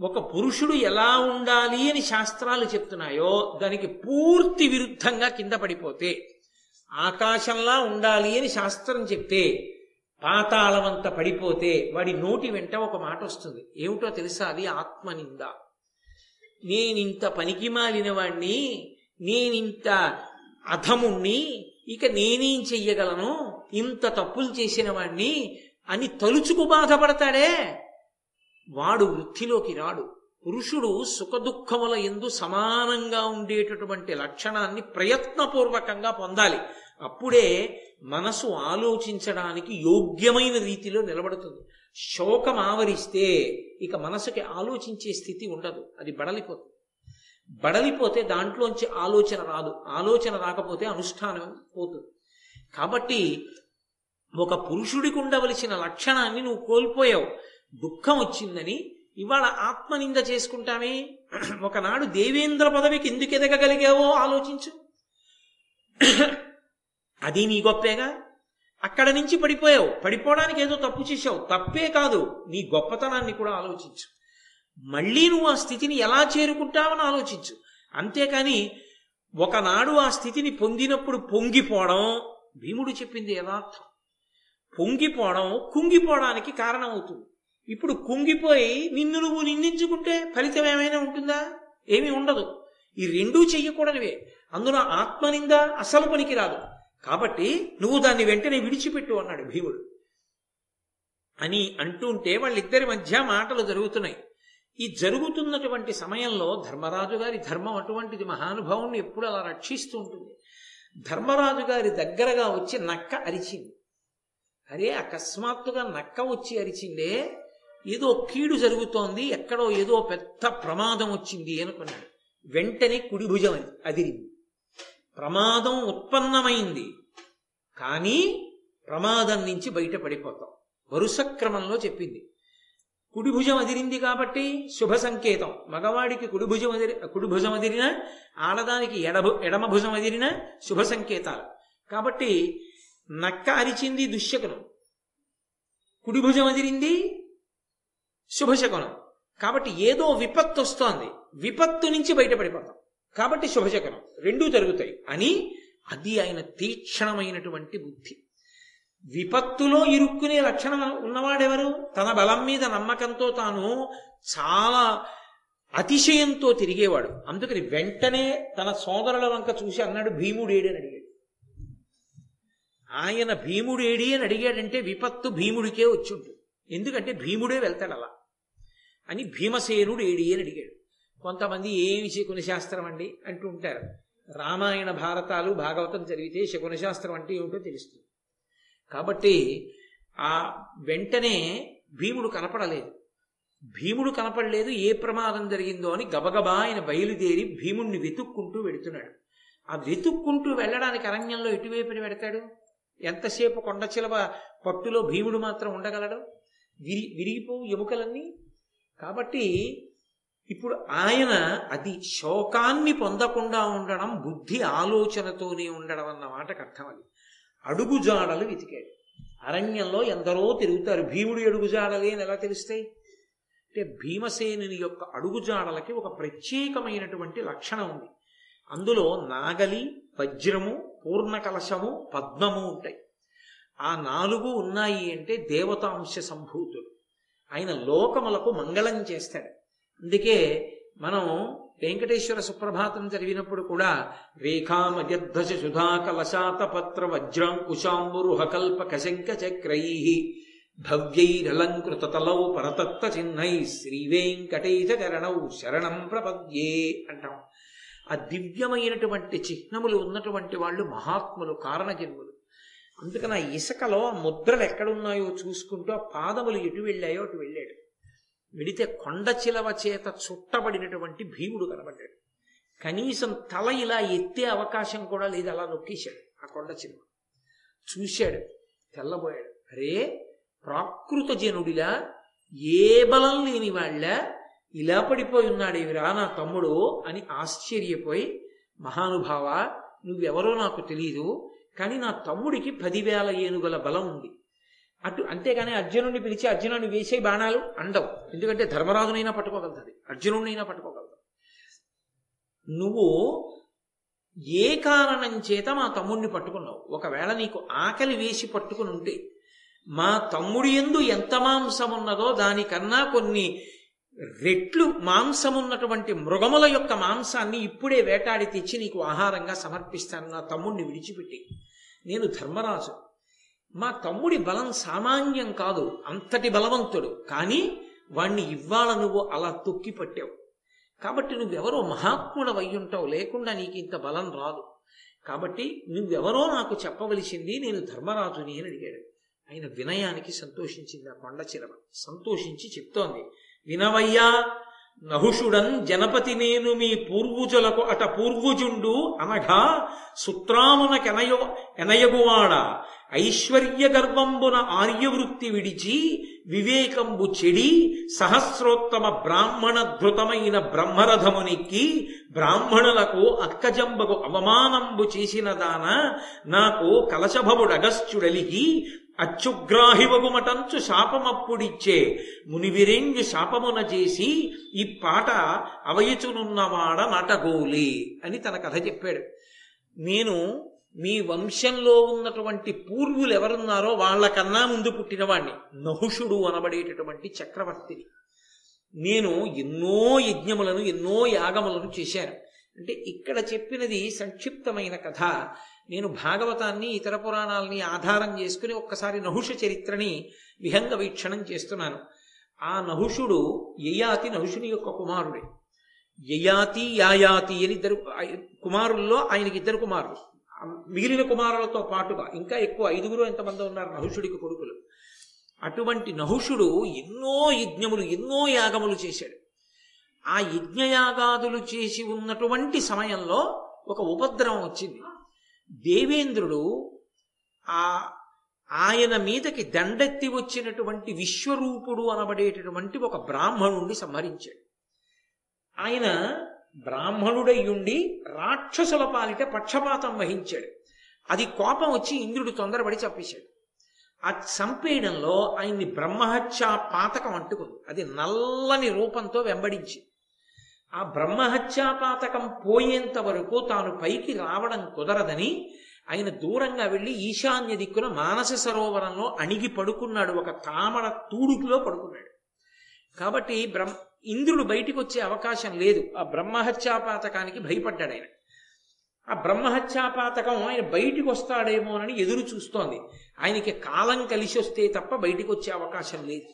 ఒక పురుషుడు ఎలా ఉండాలి అని శాస్త్రాలు చెప్తున్నాయో దానికి పూర్తి విరుద్ధంగా కింద పడిపోతే ఆకాశంలా ఉండాలి అని శాస్త్రం చెప్తే పాతాళమంత పడిపోతే వాడి నోటి వెంట ఒక మాట వస్తుంది. ఏమిటో తెలుసా? అది ఆత్మనింద. నేనింత పనికి మాలిన వాణ్ణి నేనింత అధముణ్ణి ఇక నేనేం చెయ్యగలను? ఇంత తప్పులు చేసిన వాణ్ణి అని తలుచుకు బాధపడతాడే. వాడు వృత్తిలోకి రాడు. పురుషుడు సుఖదుఖముల ఎందు సమానంగా ఉండేటటువంటి లక్షణాన్ని ప్రయత్నపూర్వకంగా పొందాలి. అప్పుడే మనసు ఆలోచించడానికి యోగ్యమైన రీతిలో నిలబడుతుంది. శోకం ఆవరిస్తే ఇక మనసుకి ఆలోచించే స్థితి ఉండదు. అది బడలిపోతుంది. బడలిపోతే దాంట్లోంచి ఆలోచన రాదు. ఆలోచన రాకపోతే అనుష్ఠానం పోతుంది. కాబట్టి ఒక పురుషుడికి ఉండవలసిన లక్షణాన్ని నువ్వు కోల్పోయావు. దుఃఖం వచ్చిందని ఇవాళ ఆత్మనింద చేసుకుంటామే. ఒకనాడు దేవేంద్ర పదవికి ఎందుకు ఎదగగలిగావో ఆలోచించు. అది నీ గొప్పేగా? అక్కడ నుంచి పడిపోయావు. పడిపోవడానికి ఏదో తప్పు చేశావు. తప్పే కాదు. నీ గొప్పతనాన్ని కూడా ఆలోచించు. మళ్ళీ నువ్వు ఆ స్థితిని ఎలా చేరుకుంటావని ఆలోచించు. అంతేకాని ఒకనాడు ఆ స్థితిని పొందినప్పుడు పొంగిపోవడం భీముడు చెప్పింది యథార్థం. పొంగిపోవడం కుంగిపోవడానికి కారణమవుతుంది. ఇప్పుడు కుంగిపోయి నిన్ను నువ్వు నిందించుకుంటే ఫలితం ఏమైనా ఉంటుందా? ఏమీ ఉండదు. ఈ రెండూ చెయ్యకూడనివే. అందులో ఆత్మనింద అసలు పనికి రాదు కాబట్టి నువ్వు దాన్ని వెంటనే విడిచిపెట్టు అన్నాడు భీముడు. అని అంటుంటే వాళ్ళిద్దరి మధ్య మాటలు జరుగుతున్నాయి. ఈ జరుగుతున్నటువంటి సమయంలో ధర్మరాజు గారి ధర్మం అటువంటిది మహానుభావుని ఎప్పుడు అలా రక్షిస్తూ ఉంటుంది. ధర్మరాజు గారి దగ్గరగా వచ్చి నక్క అరిచింది. అరే అకస్మాత్తుగా నక్క వచ్చి అరిచిందే ఏదో కీడు జరుగుతోంది ఎక్కడో ఏదో పెద్ద ప్రమాదం వచ్చింది అనుకున్నాడు. వెంటనే కుడి భుజం అది అదిరింది. ప్రమాదం ఉత్పన్నమైంది. కానీ ప్రమాదం నుంచి బయటపడిపోతాం. వరుస క్రమంలో చెప్పింది. కుడి భుజం అదిరింది కాబట్టి శుభ సంకేతం. మగవాడికి కుడి భుజం అదిరి కుడి భుజం అదిరిన ఆడదానికి ఎడభు ఎడమ భుజం అదిరిన శుభ సంకేతాలు. కాబట్టి నక్క అరిచింది దుశ్శకునం కుడి భుజం అదిరింది శుభశకునం. కాబట్టి ఏదో విపత్తు వస్తోంది. విపత్తు నుంచి బయటపడిపోతాం. కాబట్టి శుభశకునం. రెండూ జరుగుతాయి. అని అది ఆయన తీక్షణమైనటువంటి బుద్ధి. విపత్తులో ఇరుక్కునే లక్షణం ఉన్నవాడెవరు? తన బలం మీద నమ్మకంతో తాను చాలా అతిశయంతో తిరిగేవాడు. అందుకని వెంటనే తన సోదరుల వంక చూసి అన్నాడు భీముడేడి అని అడిగాడు. ఆయన భీముడేడి అని అడిగాడంటే విపత్తు భీముడికే వచ్చి ఉంటుంది. ఎందుకంటే భీముడే వెళ్తాడు అలా. అని భీమసేనుడు ఏడి అని అడిగాడు. కొంతమంది ఏమి శకున శాస్త్రం అండి? అంటూ ఉంటారు. రామాయణ భారతాలు భాగవతం చదివితే శకున శాస్త్రం అంటే ఏమిటో తెలుస్తుంది. కాబట్టి ఆ వెంటనే భీముడు కనపడలేదు. భీముడు కనపడలేదు ఏ ప్రమాదం జరిగిందో అని గబగబా ఆయన బయలుదేరి భీముణ్ణి వెతుక్కుంటూ వెడుతున్నాడు ఆ వెతుక్కుంటూ వెళ్ళడానికి అరణ్యంలో ఎటువైపుని పెడతాడు ఎంతసేపు కొండ చిలవ పట్టులో భీముడు మాత్రం ఉండగలడు? విరి విరిగిపోవు ఎముకలన్నీ కాబట్టి ఇప్పుడు ఆయన అది శోకాన్ని పొందకుండా ఉండడం బుద్ధి ఆలోచనతోనే ఉండడం అన్న మాటకు అర్థం అది. అడుగుజాడలు వెతికాడు. అరణ్యంలో ఎందరో తిరుగుతారు. భీముడి అడుగుజాడలే అని ఎలా తెలుస్తాయి? అంటే భీమసేనుని యొక్క అడుగుజాడలకి ఒక ప్రత్యేకమైనటువంటి లక్షణం ఉంది. అందులో నాగలి వజ్రము పూర్ణ కలశము పద్మము ఉంటాయి. ఆ నాలుగు ఉన్నాయి అంటే దేవతాంశ సంభూతుడు ఆయన లోకములకు మంగళం చేస్తాడు. అందుకే మనం వెంకటేశ్వర సుప్రభాతం చదివినప్పుడు కూడా రేఖామజధ్వజ సుధాకలశాత పత్ర వజ్రాంకుశాంబురుహకల్ప కశంక చక్రై భవ్యైరలంకృత తలౌ పరతత్వ చిహ్నై శ్రీవేంకటేశ చరణౌ శరణం ప్రపద్యే అంటాం. ఆ దివ్యమైనటువంటి చిహ్నములు ఉన్నటువంటి వాళ్ళు మహాత్ములు కారణజన్ములు. అందుకని ఆ ఇసుకలో ముద్రలు ఎక్కడున్నాయో చూసుకుంటూ ఆ పాదములు ఎటు వెళ్ళాయో అటు వెళ్ళాడు. వెడితే కొండ చిలవ చేత చుట్టబడినటువంటి భీముడు కనబడ్డాడు. కనీసం తల ఇలా ఎత్తే అవకాశం కూడా లేదు అలా నొక్కేశాడు ఆ కొండ చిలవ. చూశాడు తెల్లబోయాడు. అరే ప్రాకృత జనుడిలా ఏ బలం లేని వాళ్ళ ఇలా పడిపోయి ఉన్నాడేవిరా నా తమ్ముడు అని ఆశ్చర్యపోయి మహానుభావ నువ్వెవరో నాకు తెలియదు కానీ నా తమ్ముడికి పదివేల ఏనుగుల బలం ఉంది. అటు అంతేగాని అర్జునుడిని పిలిచి అర్జునుడిని వేసే బాణాలు అండవు ఎందుకంటే ధర్మరాజునైనా పట్టుకోగలుగుతుంది అర్జునుడినైనా పట్టుకోగలదు నువ్వు ఏ కారణం చేత మా తమ్ముడిని పట్టుకున్నావు? ఒకవేళ నీకు ఆకలి వేసి పట్టుకుని ఉంటే మా తమ్ముడి ఎందు ఎంత మాంసం ఉన్నదో దానికన్నా కొన్ని రెట్లు మాంసమున్నటువంటి మృగముల యొక్క మాంసాన్ని ఇప్పుడే వేటాడి తెచ్చి నీకు ఆహారంగా సమర్పిస్తాను. నా తమ్ముడిని విడిచిపెట్టి. నేను ధర్మరాజు. మా తమ్ముడి బలం సామాన్యం కాదు అంతటి బలవంతుడు. కానీ వాణ్ణి ఇవ్వాల నువ్వు అలా తొక్కి పట్టావు. కాబట్టి నువ్వెవరో మహాత్ముడవై ఉంటావు లేకుండా నీకు ఇంత బలం రాదు. కాబట్టి నువ్వెవరో నాకు చెప్పవలసింది నేను ధర్మరాజుని అని అడిగాడు. ఆయన వినయానికి సంతోషించింది ఆ కొండ చిరవ సంతోషించి చెప్తోంది వినవయ్యా నహుషుడన్ జనపతి నేను మీ పూర్వుజులకు అట పూర్వుజుండు అనగా సుత్రామునకెనయ ఎనయగువాడ ఐశ్వర్య గర్వంబున ఆర్యవృత్తి విడిచి వివేకంబు చెడి సహస్రోత్తమ బ్రాహ్మణ ధృతమైన బ్రహ్మరథమునికి బ్రాహ్మణులకు అక్కజంబకు అవమానంబు చేసిన దాన నాకు కలశభవుడగస్చుడలిగి అచ్చుగ్రాహివగుమటంచు శాపమప్పుడిచ్చే మునివిరేంజు శాపమున చేసి ఈ పాట అవయచునున్నవాడ నటగోలి అని తన కథ చెప్పాడు. నేను మీ వంశంలో ఉన్నటువంటి పూర్వులు ఎవరున్నారో వాళ్ళకన్నా ముందు పుట్టినవాణ్ణి. నహుషుడు అనబడేటటువంటి చక్రవర్తిని. నేను ఎన్నో యజ్ఞములను ఎన్నో యాగములను చేశాను. అంటే ఇక్కడ చెప్పినది సంక్షిప్తమైన కథ. నేను భాగవతాన్ని ఇతర పురాణాలని ఆధారం చేసుకుని ఒక్కసారి నహుష చరిత్రని విహంగ వీక్షణం చేస్తున్నాను. ఆ నహుషుడు యయాతి నహుషుని యొక్క కుమారుడే. యయాతి యాయాతి అని ఇద్దరు కుమారుల్లో ఆయనకి ఇద్దరు కుమారులు. మిగిలిన కుమారులతో పాటుగా ఇంకా ఎక్కువ ఐదుగురు ఎంతమంది ఉన్నారు నహుషుడికి కొడుకులు. అటువంటి నహుషుడు ఎన్నో యజ్ఞములు ఎన్నో యాగములు చేశాడు. ఆ యజ్ఞయాగాదులు చేసి ఉన్నటువంటి సమయంలో ఒక ఉపద్రవం వచ్చింది. దేవేంద్రుడు ఆ ఆయన మీదకి దండెత్తి వచ్చినటువంటి విశ్వరూపుడు అనబడేటటువంటి ఒక బ్రాహ్మణుణ్ణి సంహరించాడు. ఆయన బ్రాహ్మణుడయ్యుండి రాక్షసుల పాలిట పక్షపాతం వహించాడు. అది కోపం వచ్చి ఇంద్రుడు తొందరపడి చంపేశాడు. ఆ చంపేయడంలో ఆయన్ని బ్రహ్మహత్య పాతకం అంటుకుంది. అది నల్లని రూపంతో వెంబడించి ఆ బ్రహ్మహత్యాపాతకం పోయేంత వరకు తాను పైకి రావడం కుదరదని ఆయన దూరంగా వెళ్ళి ఈశాన్య దిక్కున మానస సరోవరంలో అణిగి పడుకున్నాడు. ఒక తామర తూడుకులో పడుకున్నాడు. కాబట్టి బ్రహ్మ ఇంద్రుడు బయటికి వచ్చే అవకాశం లేదు. ఆ బ్రహ్మహత్యాపాతకానికి భయపడ్డాడు ఆయన. ఆ బ్రహ్మహత్యాపాతకం ఆయన బయటికి వస్తాడేమోనని ఎదురు చూస్తోంది. ఆయనకి కాలం కలిసి వస్తే తప్ప బయటికి వచ్చే అవకాశం లేదు.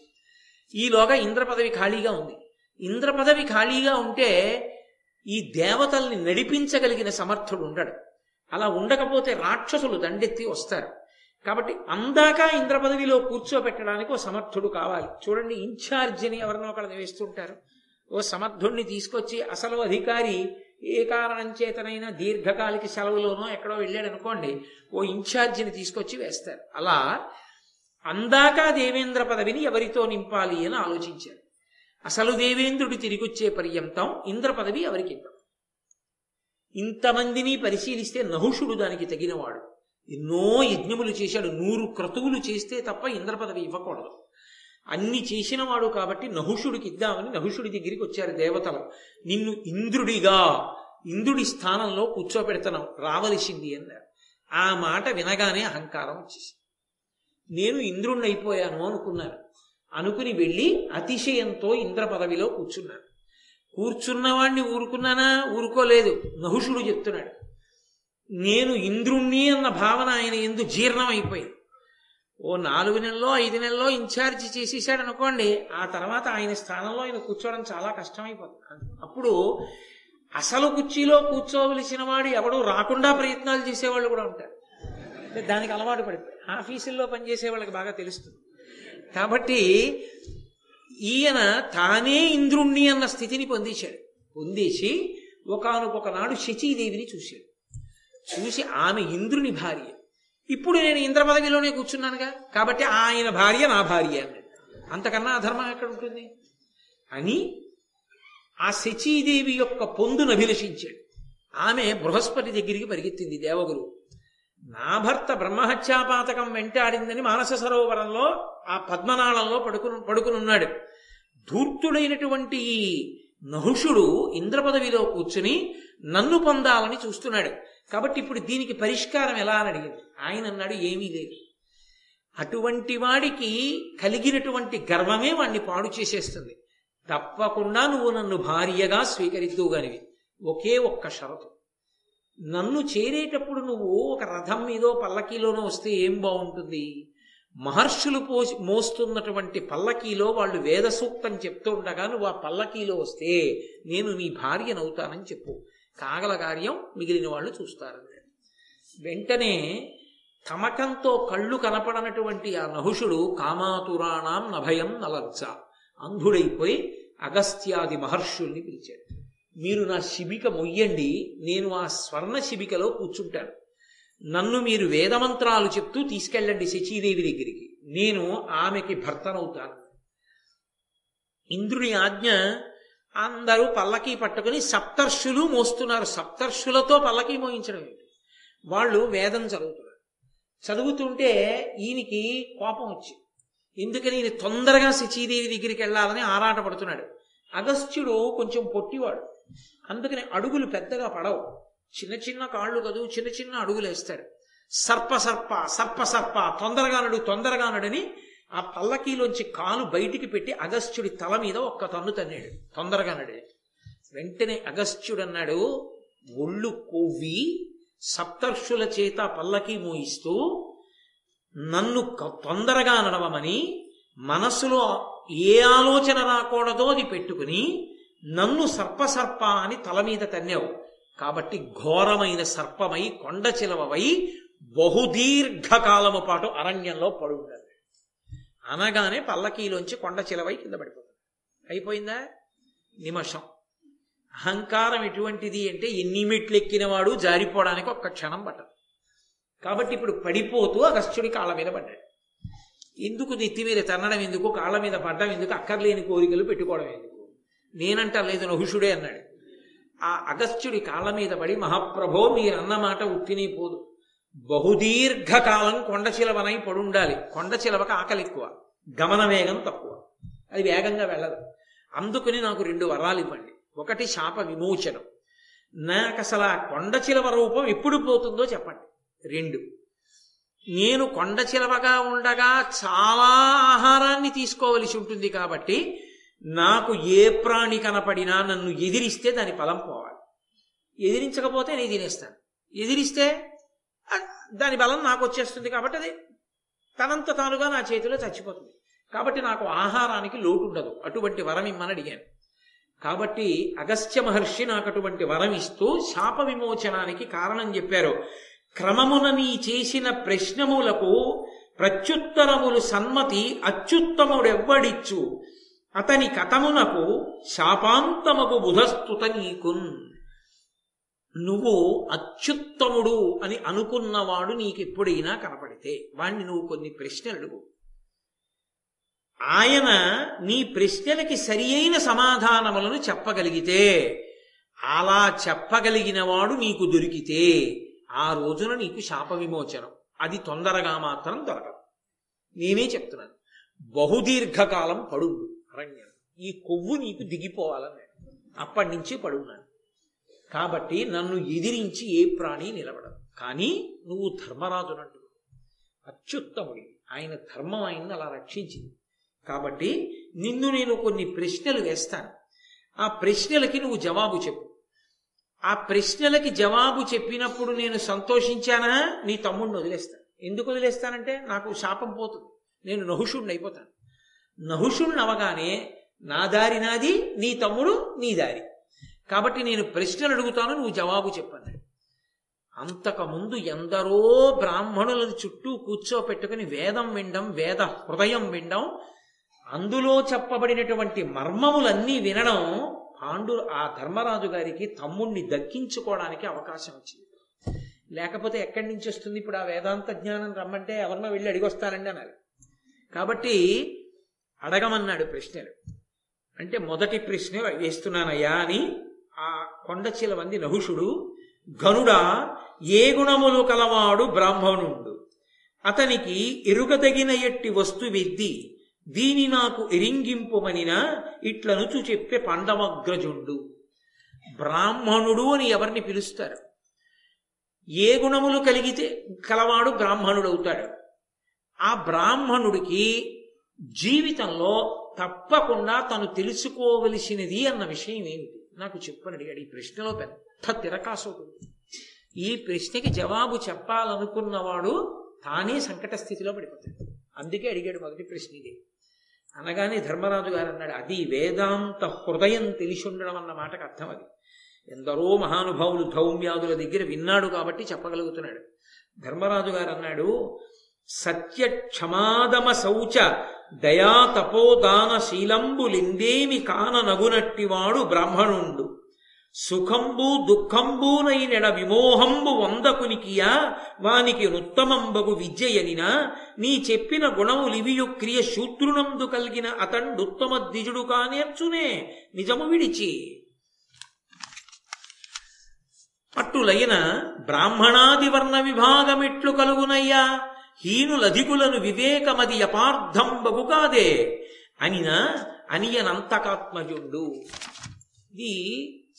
ఈలోగా ఇంద్ర పదవి ఖాళీగా ఉంది. ఇంద్ర పదవి ఖాళీగా ఉంటే ఈ దేవతల్ని నడిపించగలిగిన సమర్థుడు ఉండడు. అలా ఉండకపోతే రాక్షసులు దండెత్తి వస్తారు. కాబట్టి అందాక ఇంద్ర పదవిలో కూర్చోబెట్టడానికి ఓ సమర్థుడు కావాలి. చూడండి ఇన్ఛార్జిని ఎవరినో ఒకళ్ళని వేస్తుంటారు ఓ సమర్థుడిని తీసుకొచ్చి అసలు అధికారి ఏ కారణం చేతనైనా దీర్ఘకాలిక సెలవులోనో ఎక్కడో వెళ్ళాడు అనుకోండి ఓ ఇన్ఛార్జిని తీసుకొచ్చి వేస్తారు. అలా అందాక దేవేంద్ర పదవిని ఎవరితో నింపాలి అని ఆలోచించారు. అసలు దేవేంద్రుడు తిరిగొచ్చే పర్యంతం ఇంద్ర పదవి ఎవరికి ఇంతమందిని పరిశీలిస్తే నహుషుడు దానికి తగినవాడు. ఎన్నో యజ్ఞములు చేశాడు నూరు క్రతువులు చేస్తే తప్ప ఇంద్ర పదవి ఇవ్వకూడదు. అన్ని చేసినవాడు కాబట్టి నహుషుడికి ఇద్దామని నహుషుడి దగ్గరికి వచ్చారు దేవతలు. నిన్ను ఇంద్రుడిగా ఇంద్రుడి స్థానంలో కూర్చోపెడతాను రావలసింది అన్నారు. ఆ మాట వినగానే అహంకారం వచ్చేసి నేను ఇంద్రుణ్ణి అయిపోయాను అనుకున్నారు. అనుకుని వెళ్ళి అతిశయంతో ఇంద్ర పదవిలో కూర్చున్నాను కూర్చున్నవాణ్ణి ఊరుకున్నానా? ఊరుకోలేదు. నహుషుడు చెప్తున్నాడు. నేను ఇంద్రుణ్ణి అన్న భావన ఆయన ఎందు జీర్ణమైపోయింది. ఓ నాలుగు నెలలో ఐదు నెలలో ఇన్ఛార్జి చేసేసాడు అనుకోండి ఆ తర్వాత ఆయన స్థానంలో ఆయన కూర్చోవడం చాలా కష్టమైపోతుంది. అప్పుడు అసలు కుర్చీలో కూర్చోవలసిన వాడు ఎవడు రాకుండా ప్రయత్నాలు చేసేవాళ్ళు కూడా ఉంటారు. దానికి అలవాటు పడిపోయి ఆఫీసుల్లో పనిచేసే వాళ్ళకి బాగా తెలుస్తుంది. కాబట్టి ఈయన తానే ఇంద్రుణ్ణి అన్న స్థితిని పొందేశాడు పొందేసి ఒకనొకనాడు శచీదేవిని చూశాడు. చూసి ఆమె ఇంద్రుని భార్య. ఇప్పుడు నేను ఇంద్ర పదవిలోనే కూర్చున్నానుగా కాబట్టి ఆయన భార్య నా భార్య అన్నాడు. అంతకన్నా అధర్మం ఎక్కడ ఉంటుంది? అని ఆ శచీదేవి యొక్క పొందును అభిలషించాడు. ఆమె బృహస్పతి దగ్గరికి పరిగెత్తింది దేవగురు. నా భర్త బ్రహ్మహత్యాపాతకం వెంటాడిందని మానస సరోవరంలో ఆ పద్మనాళంలో పడుకును పడుకునున్నాడు. ధూర్తుడైనటువంటి ఈ నహుషుడు ఇంద్రపదవిలో కూర్చుని నన్ను పొందాలని చూస్తున్నాడు. కాబట్టి ఇప్పుడు దీనికి పరిష్కారం ఎలా అని అడిగింది. ఆయన అన్నాడు ఏమీ లేదు. అటువంటి వాడికి కలిగినటువంటి గర్వమే వాణ్ణి పాడు చేసేస్తుంది. తప్పకుండా నువ్వు నన్ను భార్యగా స్వీకరిద్దువుగానివి ఒకే ఒక్క షరతు. నన్ను చేరేటప్పుడు నువ్వు ఒక రథం మీదో పల్లకీలోనో వస్తే ఏం బాగుంటుంది? మహర్షులు పోసి మోస్తున్నటువంటి పల్లకీలో వాళ్ళు వేద సూక్తం చెప్తూ ఉండగా నువ్వు ఆ పల్లకీలో వస్తే నేను నీ భార్యనవుతానని చెప్పు. కాగల కార్యం మిగిలిన వాళ్ళు చూస్తారు. వెంటనే తమకంతో కళ్ళు కనపడనటువంటి ఆ నహుషుడు కామాతురాణం నభయం నలజ్జ. అంధుడైపోయి అగస్త్యాది మహర్షుల్ని పిలిచాడు. మీరు నా శిబిక మొయ్యండి నేను ఆ స్వర్ణ శిబికలో కూర్చుంటాను. నన్ను మీరు వేదమంత్రాలు చెప్తూ తీసుకెళ్ళండి శచీదేవి దగ్గరికి. నేను ఆమెకి భర్తనవుతాను. ఇంద్రుని ఆజ్ఞ అందరూ పల్లకీ పట్టుకుని సప్తర్షులు మోస్తున్నారు. సప్తర్షులతో పల్లకీ మోయించడం ఏంటి? వాళ్ళు వేదం చదువుతున్నారు. చదువుతుంటే ఈయనకి కోపం వచ్చింది ఎందుకని ఈయన తొందరగా శచీదేవి దగ్గరికి వెళ్ళాలని ఆరాటపడుతున్నాడు? అగస్త్యుడు కొంచెం పొట్టివాడు. అందుకని అడుగులు పెద్దగా పడవు. చిన్న చిన్న కాళ్ళు కదూ చిన్న చిన్న అడుగులు వేస్తాడు సర్ప సర్ప సర్ప సర్ప తొందరగా నడు తొందరగా ఆ పల్లకీలోంచి కాలు బయటికి పెట్టి అగస్త్యుడి తల మీద ఒక్క తన్ను తన్నాడు. తొందరగానడు వెంటనే అగస్త్యుడు అన్నాడు ఒళ్ళు కొవ్వి సప్తర్షుల చేత పల్లకి మోయిస్తూ నన్ను తొందరగా నడవమని మనసులో ఏ ఆలోచన రాకూడదో అది పెట్టుకుని నన్ను సర్పసర్ప అని తల మీద తన్నావు. కాబట్టి ఘోరమైన సర్పమై కొండ చిలవవై బహుదీర్ఘకాలము పాటు అరణ్యంలో పడుండాలి అనగానే పల్లకీలోంచి కొండ చిలవై కింద పడిపోతుంది అయిపోయిందా? నిమిషం. అహంకారం ఎటువంటిది అంటే ఎన్ని మెట్లు ఎక్కినవాడు జారిపోవడానికి ఒక్క క్షణం పట్టదు. కాబట్టి ఇప్పుడు పడిపోతూ అగస్త్యుడి కాళ్ళ మీద పడ్డాడు. ఎందుకు నెత్తి మీద తన్నడం ఎందుకు? కాళ్ళ మీద పడ్డం ఎందుకు? అక్కర్లేని కోరికలు పెట్టుకోవడం ఎందుకు? నేనంట లేదు నహుషుడే అన్నాడు. ఆ అగస్త్యుడి కాళ్ళ మీద పడి మహాప్రభో మీరన్న మాట ఉత్తిని పోదు. బహుదీర్ఘకాలం కొండ చిలవనై పడుండాలి. కొండ చిలవక ఆకలి ఎక్కువ. గమన వేగం తక్కువ. అది వేగంగా వెళ్ళదు. అందుకని నాకు రెండు వరాలు ఇవ్వండి. ఒకటి శాప విమోచనం. నాకు అసలు ఆ కొండ చిలవ రూపం ఎప్పుడు పోతుందో చెప్పండి. రెండు. నేను కొండ చిలవగా ఉండగా చాలా ఆహారాన్ని తీసుకోవలసి ఉంటుంది కాబట్టి నాకు ఏ ప్రాణి కనపడినా నన్ను ఎదిరిస్తే దాని ఫలం పోవాలి. ఎదిరించకపోతే నేను తినేస్తాను. ఎదిరిస్తే దాని బలం నాకు వచ్చేస్తుంది కాబట్టి అది తనంత తానుగా నా చేతిలో చచ్చిపోతుంది. కాబట్టి నాకు ఆహారానికి లోటు ఉండదు అటువంటి వరం ఇమ్మని అడిగాను. కాబట్టి అగస్త్య మహర్షి నాకు అటువంటి వరం ఇస్తూ శాప విమోచనానికి కారణం చెప్పారు. క్రమమున నీ చేసిన ప్రశ్నములకు ప్రత్యుత్తరములు సన్మతి అత్యుత్తముడెవ్వడిచ్చు? అతని కథమునకు శాపాంతమగు బుధస్తుత నీకున్. నువ్వు అత్యుత్తముడు అని అనుకున్నవాడు నీకెప్పుడైనా కనపడితే వాణ్ణి నువ్వు కొన్ని ప్రశ్నలు అడుగు. ఆయన నీ ప్రశ్నలకి సరి అయిన సమాధానములను చెప్పగలిగితే అలా చెప్పగలిగినవాడు నీకు దొరికితే ఆ రోజున నీకు శాప విమోచనం అది తొందరగా మాత్రం దొరకదు. నేనే చెప్తున్నాను. బహుదీర్ఘకాలం పడుండు. అరణ్యం. ఈ కొవ్వు నీకు దిగిపోవాలని అప్పటి నుంచి పడున్నాను. కాబట్టి నన్ను ఎదిరించి ఏ ప్రాణి నిలబడదు. కానీ నువ్వు ధర్మరాజునంటు అత్యుత్తముడి. ఆయన ధర్మం ఆయన్ని అలా రక్షించింది. కాబట్టి నిన్ను నేను కొన్ని ప్రశ్నలు వేస్తాను. ఆ ప్రశ్నలకి నువ్వు జవాబు చెప్పు. ఆ ప్రశ్నలకి జవాబు చెప్పినప్పుడు నేను సంతోషించానా? నీ తమ్ముడిని వదిలేస్తాను. ఎందుకు వదిలేస్తానంటే నాకు శాపం పోతుంది. నేను నహుషుడిని అయిపోతాను. నహుషుణ్ణి అవగానే నా దారి నాది నీ తమ్ముడు నీ దారి. కాబట్టి నేను ప్రశ్నలు అడుగుతాను నువ్వు జవాబు చెప్పన్నాడు అంతకుముందు ఎందరో బ్రాహ్మణులను చుట్టూ కూర్చోపెట్టుకుని వేదం వినడం వేద హృదయం వినడం అందులో చెప్పబడినటువంటి మర్మములన్నీ వినడం పాండు ఆ ధర్మరాజు గారికి తమ్ముణ్ణి దక్కించుకోవడానికి అవకాశం వచ్చింది. లేకపోతే ఎక్కడి నుంచి వస్తుంది ఇప్పుడు ఆ వేదాంత జ్ఞానం రమ్మంటే ఎవరినో వెళ్ళి అడిగొస్తానండి అన్నారు. కాబట్టి అడగమన్నాడు ప్రశ్నలు. అంటే మొదటి ప్రశ్న వేస్తున్నానయ్యా అని ఆ కొండ చిలవంది నహుషుడు గనుడా ఏ గుణములు కలవాడు బ్రాహ్మణుడు? అతనికి ఎరుగదగిన ఎట్టి వస్తువిద్ది దీని నాకు ఎరింగింపుమనిన ఇట్లనుచు చెప్పే పండవగ్రజుండు బ్రాహ్మణుడు అని ఎవరిని పిలుస్తారు? ఏ గుణములు కలిగితే కలవాడు బ్రాహ్మణుడవుతాడు? ఆ బ్రాహ్మణుడికి జీవితంలో తప్పకుండా తను తెలుసుకోవలసినది అన్న విషయం ఏమిటి నాకు చెప్పని అడిగాడు. ఈ ప్రశ్నలో పెద్ద తిరకాసు ఉంటుంది. ఈ ప్రశ్నకి జవాబు చెప్పాలనుకున్నవాడు తానే సంకట స్థితిలో పడిపోతాడు. అందుకే అడిగాడు మొదటి ప్రశ్న ఇది. అనగానే ధర్మరాజు గారు అన్నాడు అది వేదాంత హృదయం తెలిసి ఉండడం అన్న మాటకు అర్థం అది. ఎందరో మహానుభావులు ధౌమ్యాదుల దగ్గర విన్నాడు కాబట్టి చెప్పగలుగుతున్నాడు. ధర్మరాజు గారు అన్నాడు సత్య క్షమాదమ శౌచ దయా తపోదాన శీలంబులిందేమి కాననగునట్టివాడు బ్రాహ్మణుండు. సుఖంబు దుఃఖంబునైనెడ విమోహంబు వందకునికియా వానికి నుత్తమంబగు విద్యయనినా నీ చెప్పిన గుణములివియు క్రియ శూద్రునందు కలిగిన అతండుత్తమ ద్విజుడు కానేర్చునే నిజము విడిచి. అట్టులైన బ్రాహ్మణాది వర్ణ విభాగమిట్లు కలుగునయ్యా. హీనులధికులను వివేకమది యపార్థం బగుకాదే అనిన అనియనంతకాత్మజుండు ఇది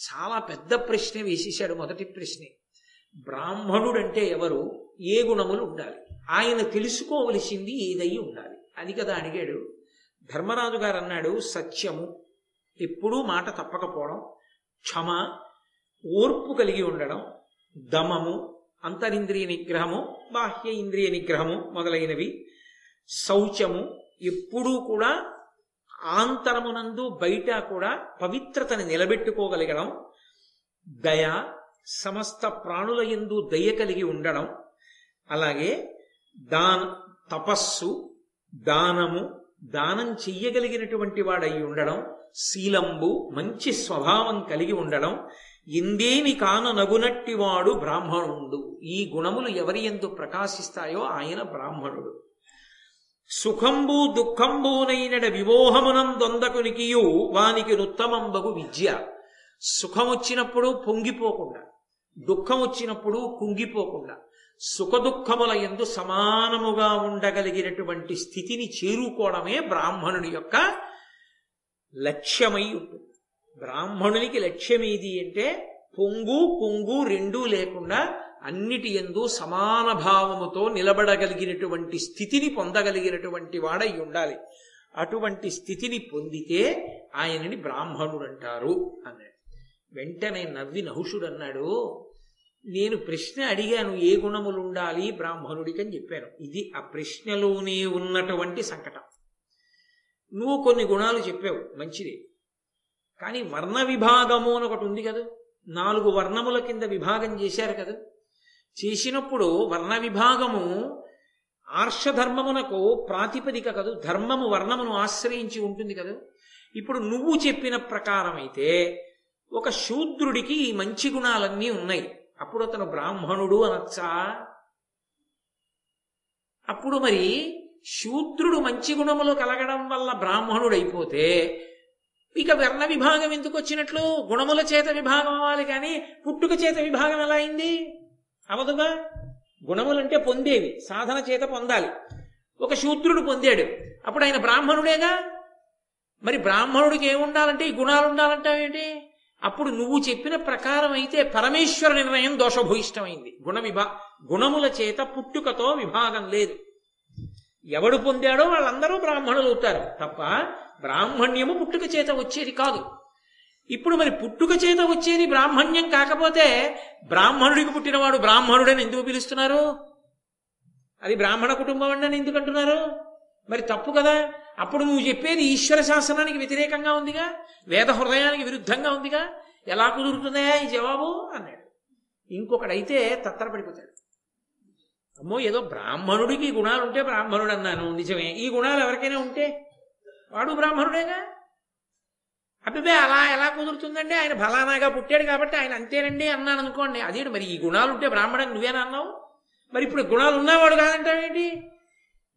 చాలా పెద్ద ప్రశ్న వేసేశాడు మొదటి ప్రశ్నే బ్రాహ్మణుడంటే ఎవరు ఏ గుణములు ఉండాలి ఆయన తెలుసుకోవలసింది ఏదై ఉండాలి అది కదా అడిగాడు ధర్మరాజు గారు అన్నాడు సత్యము ఎప్పుడూ మాట తప్పకపోవడం క్షమ ఓర్పు కలిగి ఉండడం దమము అంతరింద్రియ నిగ్రహము బాహ్య ఇంద్రియ నిగ్రహము మొదలైనవి. శౌచము ఎప్పుడూ కూడా ఆంతరమునందు బయట కూడా పవిత్రతని నిలబెట్టుకోగలగడం దయ సమస్త ప్రాణుల ఎందు దయ కలిగి ఉండడం అలాగే దాన తపస్సు దానము దానం చెయ్యగలిగినటువంటి వాడై ఉండడం శీలంబు మంచి స్వభావం కలిగి ఉండడం ఇందేమి కాన నగునట్టివాడు బ్రాహ్మణుడు. ఈ గుణములు ఎవరి ఎందు ప్రకాశిస్తాయో ఆయన బ్రాహ్మణుడు. సుఖంబు దుఃఖంబునైనడ విమోహమునందొందకునికియు వానికి నుత్తమంబగు విద్య. సుఖం వచ్చినప్పుడు పొంగిపోకుండా దుఃఖం వచ్చినప్పుడు కుంగిపోకుండా సుఖదుఖముల ఎందు సమానముగా ఉండగలిగినటువంటి స్థితిని చేరుకోవడమే బ్రాహ్మణుని యొక్క లక్ష్యమై ఉంటుంది. బ్రాహ్మణునికి లక్ష్యం ఏది అంటే పొంగు పొంగు రెండూ లేకుండా అన్నిటి ఎందు సమాన భావముతో నిలబడగలిగినటువంటి స్థితిని పొందగలిగినటువంటి వాడై ఉండాలి. అటువంటి స్థితిని పొందితే ఆయనని బ్రాహ్మణుడు అంటారు అన్నాడు. వెంటనే నవ్వి నహుషుడు అన్నాడు నేను ప్రశ్న అడిగాను ఏ గుణములు ఉండాలి బ్రాహ్మణుడికి అని చెప్పాను. ఇది ఆ ప్రశ్నలోనే ఉన్నటువంటి సంకటం. నువ్వు కొన్ని గుణాలు చెప్పావు మంచిది. కానీ వర్ణ విభాగము అని ఒకటి ఉంది కదా. నాలుగు వర్ణముల కింద విభాగం చేశారు కదా. చేసినప్పుడు వర్ణ విభాగము ఆర్షధర్మమునకు ప్రాతిపదిక కదు. ధర్మము వర్ణమును ఆశ్రయించి ఉంటుంది కదా. ఇప్పుడు నువ్వు చెప్పిన ప్రకారం అయితే ఒక శూద్రుడికి ఈ మంచి గుణాలన్నీ ఉన్నాయి. అప్పుడు అతను బ్రాహ్మణుడు అనొచ్చా? అప్పుడు మరి శూద్రుడు మంచి గుణములు కలగడం వల్ల బ్రాహ్మణుడు అయిపోతే ఇక వర్ణ విభాగం ఎందుకు వచ్చినట్లు? గుణముల చేత విభాగం అవ్వాలి కానీ పుట్టుక చేత విభాగం ఎలా అయింది? అవదుగా? గుణములంటే పొందేవి సాధన చేత పొందాలి. ఒక శూద్రుడు పొందాడు. అప్పుడు ఆయన బ్రాహ్మణుడేగా? మరి బ్రాహ్మణుడికి ఏముండాలంటే ఈ గుణాలు ఉండాలంటావేంటి అప్పుడు నువ్వు చెప్పిన ప్రకారం అయితే పరమేశ్వర నిర్ణయం దోషభూయిష్టమైంది. గుణ విభా గుణముల చేత పుట్టుకతో విభాగం లేదు. ఎవడు పొందాడో వాళ్ళందరూ బ్రాహ్మణులు అవుతారు తప్ప బ్రాహ్మణ్యము పుట్టుక చేత వచ్చేది కాదు. ఇప్పుడు మరి పుట్టుక చేత వచ్చేది బ్రాహ్మణ్యం కాకపోతే బ్రాహ్మణుడికి పుట్టినవాడు బ్రాహ్మణుడని ఎందుకు పిలుస్తున్నారు? అది బ్రాహ్మణ కుటుంబం అండి ఎందుకు అంటున్నారు? మరి తప్పు కదా. అప్పుడు నువ్వు చెప్పేది ఈశ్వర శాసనానికి వ్యతిరేకంగా ఉందిగా వేద హృదయానికి విరుద్ధంగా ఉందిగా. ఎలా కుదురుతుందా ఈ జవాబు? అన్నాడు. ఇంకొకడైతే తత్తరపడిపోతాడు. అమ్మో ఏదో బ్రాహ్మణుడికి ఈ గుణాలు ఉంటే బ్రాహ్మణుడు అన్నాను నిజమే. ఈ గుణాలు ఎవరికైనా ఉంటే వాడు బ్రాహ్మణుడేగా? అబ్బిబే అలా ఎలా కుదురుతుందండి? ఆయన ఫలానాగా పుట్టాడు కాబట్టి ఆయన అంతేనండి అన్నాను అనుకోండి. అదేంటి మరి ఈ గుణాలు ఉంటే బ్రాహ్మణుడు నువ్వేనా అన్నావు? మరి ఇప్పుడు గుణాలు ఉన్నవాడు కాదంటావేంటి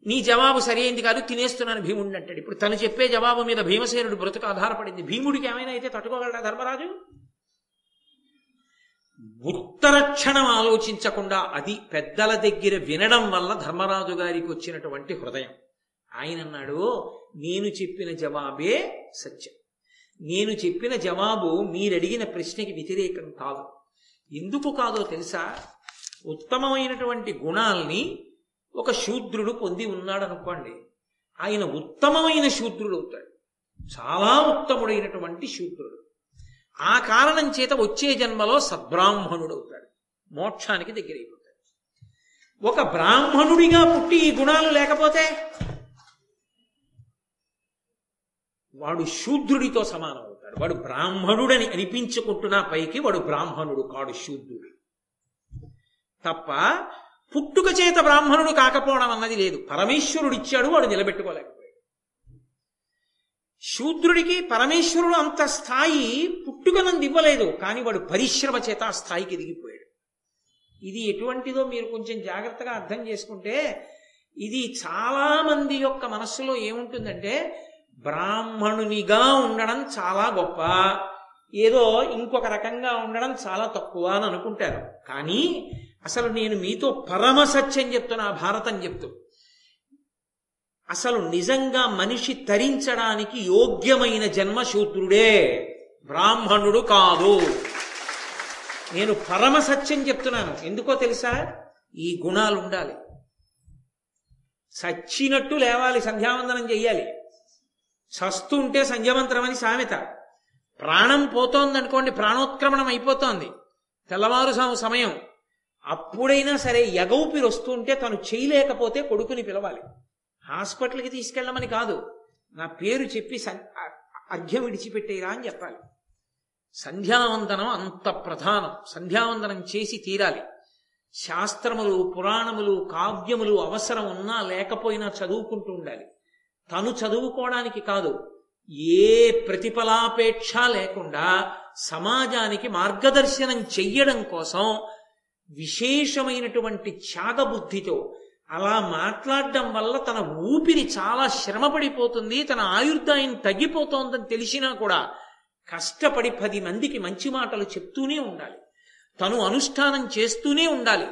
నీ జవాబు సరైంది కాదు తినేస్తున్నాను భీముడిని అంటాడు. ఇప్పుడు తను చెప్పే జవాబు మీద భీమసేనుడు బ్రతుకు ఆధారపడింది. భీముడికి ఏమైనా అయితే తట్టుకోగలడా ధర్మరాజు? ఉత్తరక్షణం ఆలోచించకుండా అది పెద్దల దగ్గర వినడం వల్ల ధర్మరాజు గారికి వచ్చినటువంటి హృదయం. ఆయన అన్నాడు నేను చెప్పిన జవాబే సత్యం. నేను చెప్పిన జవాబు మీరడిగిన ప్రశ్నకి వ్యతిరేకం కాదు. ఎందుకు కాదో తెలుసా? ఉత్తమమైనటువంటి గుణాల్ని ఒక శూద్రుడు పొంది ఉన్నాడు అనుకోండి ఆయన ఉత్తమమైన శూద్రుడు అవుతాడు. చాలా ఉత్తముడైనటువంటి శూద్రుడు. ఆ కారణం చేత వచ్చే జన్మలో సద్బ్రాహ్మణుడు అవుతాడు. మోక్షానికి దగ్గరైపోతాడు. ఒక బ్రాహ్మణుడిగా పుట్టి ఈ గుణాలు లేకపోతే వాడు శూద్రుడితో సమానం అవుతాడు. వాడు బ్రాహ్మణుడని అనిపించుకుంటున్నా పైకి వాడు బ్రాహ్మణుడు కాడు శూద్రుడు. తప్ప పుట్టుక చేత బ్రాహ్మణుడు కాకపోవడం అన్నది లేదు. పరమేశ్వరుడు ఇచ్చాడు వాడు నిలబెట్టుకోలేకపోయాడు. శూద్రుడికి పరమేశ్వరుడు అంత స్థాయి పుట్టుకనంది ఇవ్వలేదు కానీ వాడు పరిశ్రమ చేత ఆ స్థాయికి ఎదిగిపోయాడు. ఇది ఎటువంటిదో మీరు కొంచెం జాగ్రత్తగా అర్థం చేసుకుంటే ఇది చాలా మంది యొక్క మనస్సులో ఏముంటుందంటే బ్రాహ్మణునిగా ఉండడం చాలా గొప్ప. ఏదో ఇంకొక రకంగా ఉండడం చాలా తక్కువ అని అనుకుంటారు కానీ అసలు నేను మీతో పరమ సత్యం చెప్తున్నా భారతం చెప్తూ. అసలు నిజంగా మనిషి తరించడానికి యోగ్యమైన జన్మశూద్రుడే బ్రాహ్మణుడు కాదు. నేను పరమ సత్యం చెప్తున్నాను. ఎందుకో తెలుసా? ఈ గుణాలు ఉండాలి చచ్చినట్టు లేవాలి సంధ్యావందనం చెయ్యాలి. చస్తుంటే సంధ్యావంతరం అని సామెత. ప్రాణం పోతోంది అనుకోండి ప్రాణోత్క్రమణం అయిపోతోంది. తెల్లవారు సమయం. అప్పుడైనా సరే ఎగౌపిరి వస్తుంటే తను చేయలేకపోతే కొడుకుని పిలవాలి. హాస్పిటల్కి తీసుకెళ్ళమని కాదు. నా పేరు చెప్పి అర్ఘ్యం విడిచిపెట్టేరా అని చెప్పాలి. సంధ్యావందనం అంత ప్రధానం. సంధ్యావందనం చేసి తీరాలి. శాస్త్రములు పురాణములు కావ్యములు అవసరం ఉన్నా లేకపోయినా చదువుకుంటూ ఉండాలి. తను చదువుకోవడానికి కాదు ఏ ప్రతిఫలాపేక్ష లేకుండా సమాజానికి మార్గదర్శనం చెయ్యడం కోసం విశేషమైనటువంటి త్యాగబుద్ధితో అలా మాట్లాడడం వల్ల తన ఊపిరి చాలా శ్రమపడిపోతుంది తన ఆయుర్దాయం తగ్గిపోతోందని తెలిసినా కూడా కష్టపడి పది మందికి మంచి మాటలు చెప్తూనే ఉండాలి. తను అనుష్ఠానం చేస్తూనే ఉండాలి.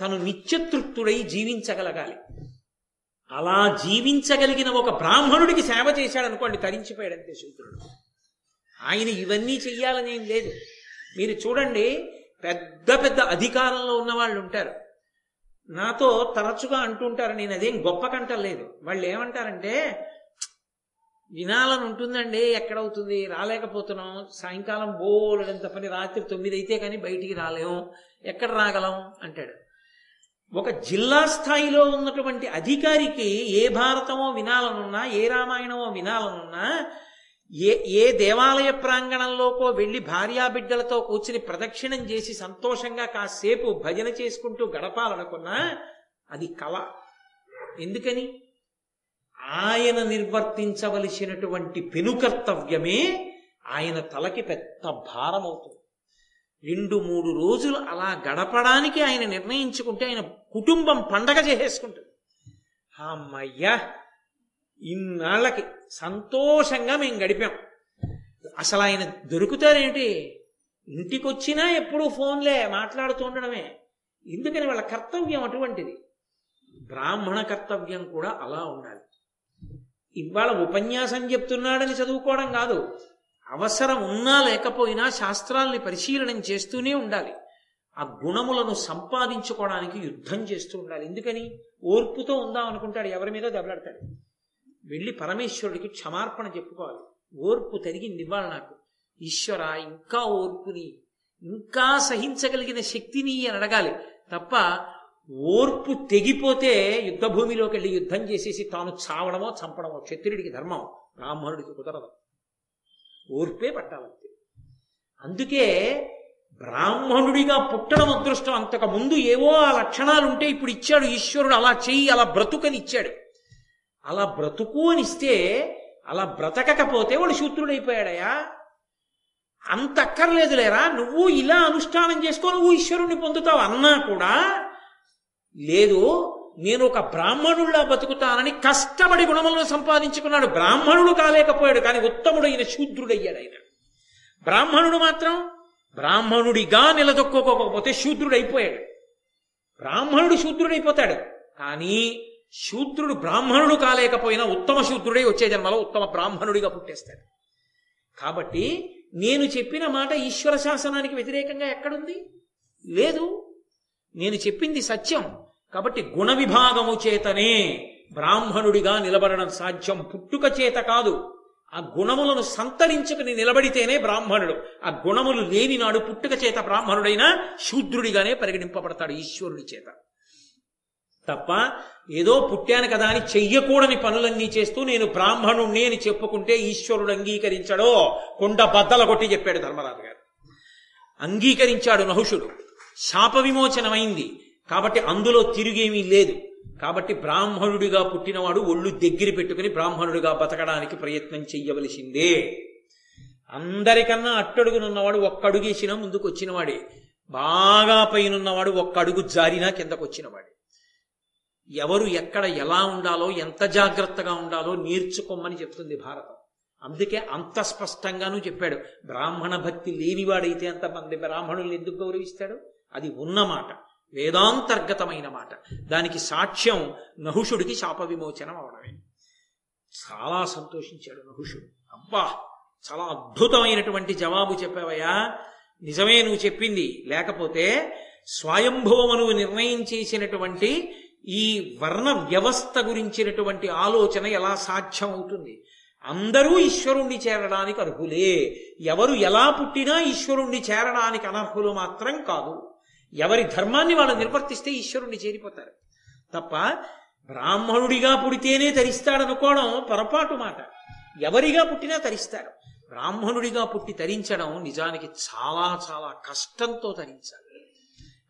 తను నిత్యతృప్తుడై జీవించగలగాలి. అలా జీవించగలిగిన ఒక బ్రాహ్మణుడికి సేవ చేశాడనుకోండి తరించిపోయాడంతే శూద్రుడు. ఆయన ఇవన్నీ చెయ్యాలనేం లేదు. మీరు చూడండి పెద్ద పెద్ద అధికారంలో ఉన్న వాళ్ళు ఉంటారు. నాతో తరచుగా అంటుంటారు నేను అదేం గొప్ప కంటలేదు వాళ్ళు ఏమంటారంటే వినాలని ఉంటుందండి ఎక్కడవుతుంది రాలేకపోతున్నాం సాయంకాలం బోలెడంత పని రాత్రి తొమ్మిది అయితే కానీ బయటికి రాలేము ఎక్కడ రాగలం అంటాడు. ఒక జిల్లా స్థాయిలో ఉన్నటువంటి అధికారికి ఏ భారతమో వినాలనున్నా ఏ రామాయణమో వినాలనున్నా ఏ ఏ దేవాలయ ప్రాంగణంలోకో వెళ్ళి భార్యాబిడ్డలతో కూర్చుని ప్రదక్షిణం చేసి సంతోషంగా కాసేపు భజన చేసుకుంటూ గడపాలనుకున్నా అది కళ. ఎందుకని? ఆయన నిర్వర్తించవలసినటువంటి పెనుకర్తవ్యమే ఆయన తలకి పెద్ద భారమవుతుంది. రెండు మూడు రోజులు అలా గడపడానికి ఆయన నిర్ణయించుకుంటే ఆయన కుటుంబం పండగ చేసేసుకుంటుంది. అమ్మయ్యా ఇన్నాళ్ళకి సంతోషంగా మేము గడిపాం. అసలు ఆయన దొరుకుతారేంటి? ఇంటికి వచ్చినా ఎప్పుడూ ఫోన్లే మాట్లాడుతూ ఉండడమే. ఎందుకని వాళ్ళ కర్తవ్యం అటువంటిది? బ్రాహ్మణ కర్తవ్యం కూడా అలా ఉండాలి. ఇవాళ ఉపన్యాసం చెప్తున్నాడని చదువుకోవడం కాదు. అవసరం ఉన్నా లేకపోయినా శాస్త్రాల్ని పరిశీలనం చేస్తూనే ఉండాలి. ఆ గుణములను సంపాదించుకోవడానికి యుద్ధం చేస్తూ ఉండాలి. ఎందుకని? ఓర్పుతో ఉందాం అనుకుంటాడు ఎవరి మీద దెబ్బలాడతాడు? వెళ్ళి పరమేశ్వరుడికి క్షమార్పణ చెప్పుకోవాలి. ఓర్పు తరిగింది ఇవ్వాలి నాకు. ఈశ్వర ఇంకా ఓర్పుని ఇంకా సహించగలిగిన శక్తిని అని అడగాలి. తప్ప ఓర్పు తెగిపోతే యుద్ధ భూమిలోకి వెళ్ళి యుద్ధం చేసేసి తాను చావడమో చంపడమో క్షత్రుడికి ధర్మం బ్రాహ్మణుడికి కుదరదు. ఓర్పే పట్టాలంతే. అందుకే బ్రాహ్మణుడిగా పుట్టడం అదృష్టం అంతకు ముందు ఏవో ఆ లక్షణాలు ఉంటే ఇప్పుడు ఇచ్చాడు ఈశ్వరుడు అలా చెయ్యి అలా బ్రతుకని ఇచ్చాడు. అలా బ్రతుకు అని ఇస్తే అలా బ్రతకకపోతే వాడు శూత్రుడైపోయాడయా అంత అక్కర్లేదు లేరా నువ్వు ఇలా అనుష్ఠానం చేసుకో నువ్వు ఈశ్వరుణ్ణి పొందుతావు అన్నా కూడా లేదు నేను ఒక బ్రాహ్మణుడిలా బతుకుతానని కష్టపడి గుణములను సంపాదించుకున్నాడు. బ్రాహ్మణుడు కాలేకపోయాడు కానీ ఉత్తముడైన శూద్రుడయ్యాడు ఆయన. బ్రాహ్మణుడు మాత్రం బ్రాహ్మణుడిగా నిలదొక్కోకపోతే శూద్రుడైపోయాడు. బ్రాహ్మణుడు శూద్రుడైపోతాడు కానీ శూద్రుడు బ్రాహ్మణుడు కాలేకపోయినా ఉత్తమ శూద్రుడే వచ్చే జన్మలో ఉత్తమ బ్రాహ్మణుడిగా పుట్టేస్తాడు. కాబట్టి నేను చెప్పిన మాట ఈశ్వర శాసనానికి వ్యతిరేకంగా ఎక్కడుంది? లేదు. నేను చెప్పింది సత్యం. కాబట్టి గుణ విభాగము చేతనే బ్రాహ్మణుడిగా నిలబడడం సాధ్యం. పుట్టుక చేత కాదు. ఆ గుణములను సంతరించుకుని నిలబడితేనే బ్రాహ్మణుడు. ఆ గుణములు లేని నాడు పుట్టుక చేత బ్రాహ్మణుడైనా శూద్రుడిగానే పరిగణింపబడతాడు ఈశ్వరుడి చేత. తప్ప ఏదో పుట్టాను కదా అని చెయ్యకూడని పనులన్నీ చేస్తూ నేను బ్రాహ్మణుణ్ణి అని చెప్పుకుంటే ఈశ్వరుడు అంగీకరించడో? కొండ బద్దల కొట్టి చెప్పాడు ధర్మరాజు గారు. అంగీకరించాడు నహుషుడు. శాప విమోచనమైంది కాబట్టి అందులో తిరిగేమీ లేదు. కాబట్టి బ్రాహ్మణుడిగా పుట్టినవాడు ఒళ్ళు దగ్గర పెట్టుకుని బ్రాహ్మణుడిగా బతకడానికి ప్రయత్నం చెయ్యవలసిందే. అందరికన్నా అట్టడుగునున్నవాడు ఒక్కడుగేసినా ముందుకు వచ్చినవాడే బాగా పైనున్నవాడు ఒక్క అడుగు జారినా కిందకు వచ్చినవాడే ఎవరు ఎక్కడ ఎలా ఉండాలో ఎంత జాగ్రత్తగా ఉండాలో నేర్చుకోమని చెప్తుంది భారతం. అందుకే అంత స్పష్టంగానూ చెప్పాడు. బ్రాహ్మణ భక్తి లేనివాడైతే అంత మంది బ్రాహ్మణుల్ని ఎందుకు గౌరవిస్తాడు? అది ఉన్న మాట వేదాంతర్గతమైన మాట. దానికి సాక్ష్యం నహుషుడికి శాప విమోచనం అవడమే. చాలా సంతోషించాడు నహుషుడు. అబ్బా చాలా అద్భుతమైనటువంటి జవాబు చెప్పావయ్యా. నిజమే నువ్వు చెప్పింది. లేకపోతే స్వయంభవమును నిర్ణయం చేసినటువంటి ఈ వర్ణ వ్యవస్థ గురించినటువంటి ఆలోచన ఎలా సాధ్యం అవుతుంది? అందరూ ఈశ్వరుణ్ణి చేరడానికి అర్హులే. ఎవరు ఎలా పుట్టినా ఈశ్వరుణ్ణి చేరడానికి అనర్హులు మాత్రం కాదు. ఎవరి ధర్మాన్ని వాళ్ళు నిర్వర్తిస్తే ఈశ్వరుణ్ణి చేరిపోతారు. తప్ప బ్రాహ్మణుడిగా పుడితేనే తరిస్తాడనుకోవడం పొరపాటు మాట. ఎవరిగా పుట్టినా తరిస్తారు బ్రాహ్మణుడిగా పుట్టి తరించడం నిజానికి చాలా చాలా కష్టంతో తరించాలి.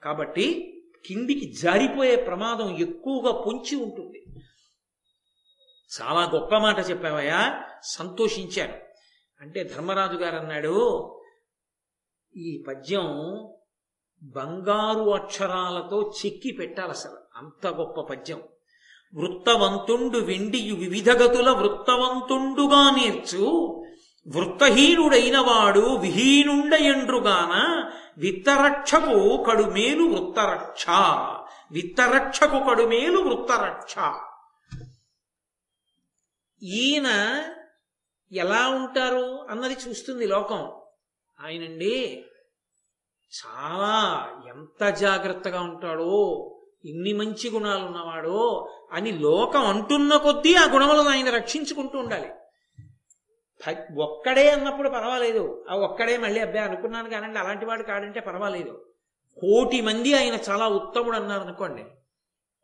కాబట్టి కిందికి జారిపోయే ప్రమాదం ఎక్కువగా పొంచి ఉంటుంది. చాలా గొప్ప మాట చెప్పావయ్యా. సంతోషించాను. అంటే ధర్మరాజు గారు అన్నాడు ఈ పద్యం బంగారు అక్షరాలతో చెక్కి పెట్టాలి అసలు. అంత గొప్ప పద్యం. వృత్తవంతుండు వెండియు వివిధ గతుల వృత్తవంతుండుగా నేర్చు. వృత్తహీనుడైన వాడు విహీనుండయండ్రుగాన విత్తరక్షకు కడుమేలు వృత్తరక్ష. విత్తరక్షకు కడుమేలు వృత్తరక్ష. ఈయన ఎలా ఉంటారు అన్నది చూస్తుంది లోకం. ఆయనండి చాలా ఎంత జాగ్రత్తగా ఉంటాడో ఇన్ని మంచి గుణాలు ఉన్నవాడో అని లోకం అంటున్న కొద్దీ ఆ గుణములను ఆయన రక్షించుకుంటూ ఉండాలి. ఒక్కడే అన్నప్పుడు పర్వాలేదు. ఆ ఒక్కడే మళ్ళీ అబ్బాయి అనుకున్నాను కానండి అలాంటి వాడు కాడంటే పర్వాలేదు. కోటి మంది ఆయన చాలా ఉత్తముడు అన్నారు అనుకోండి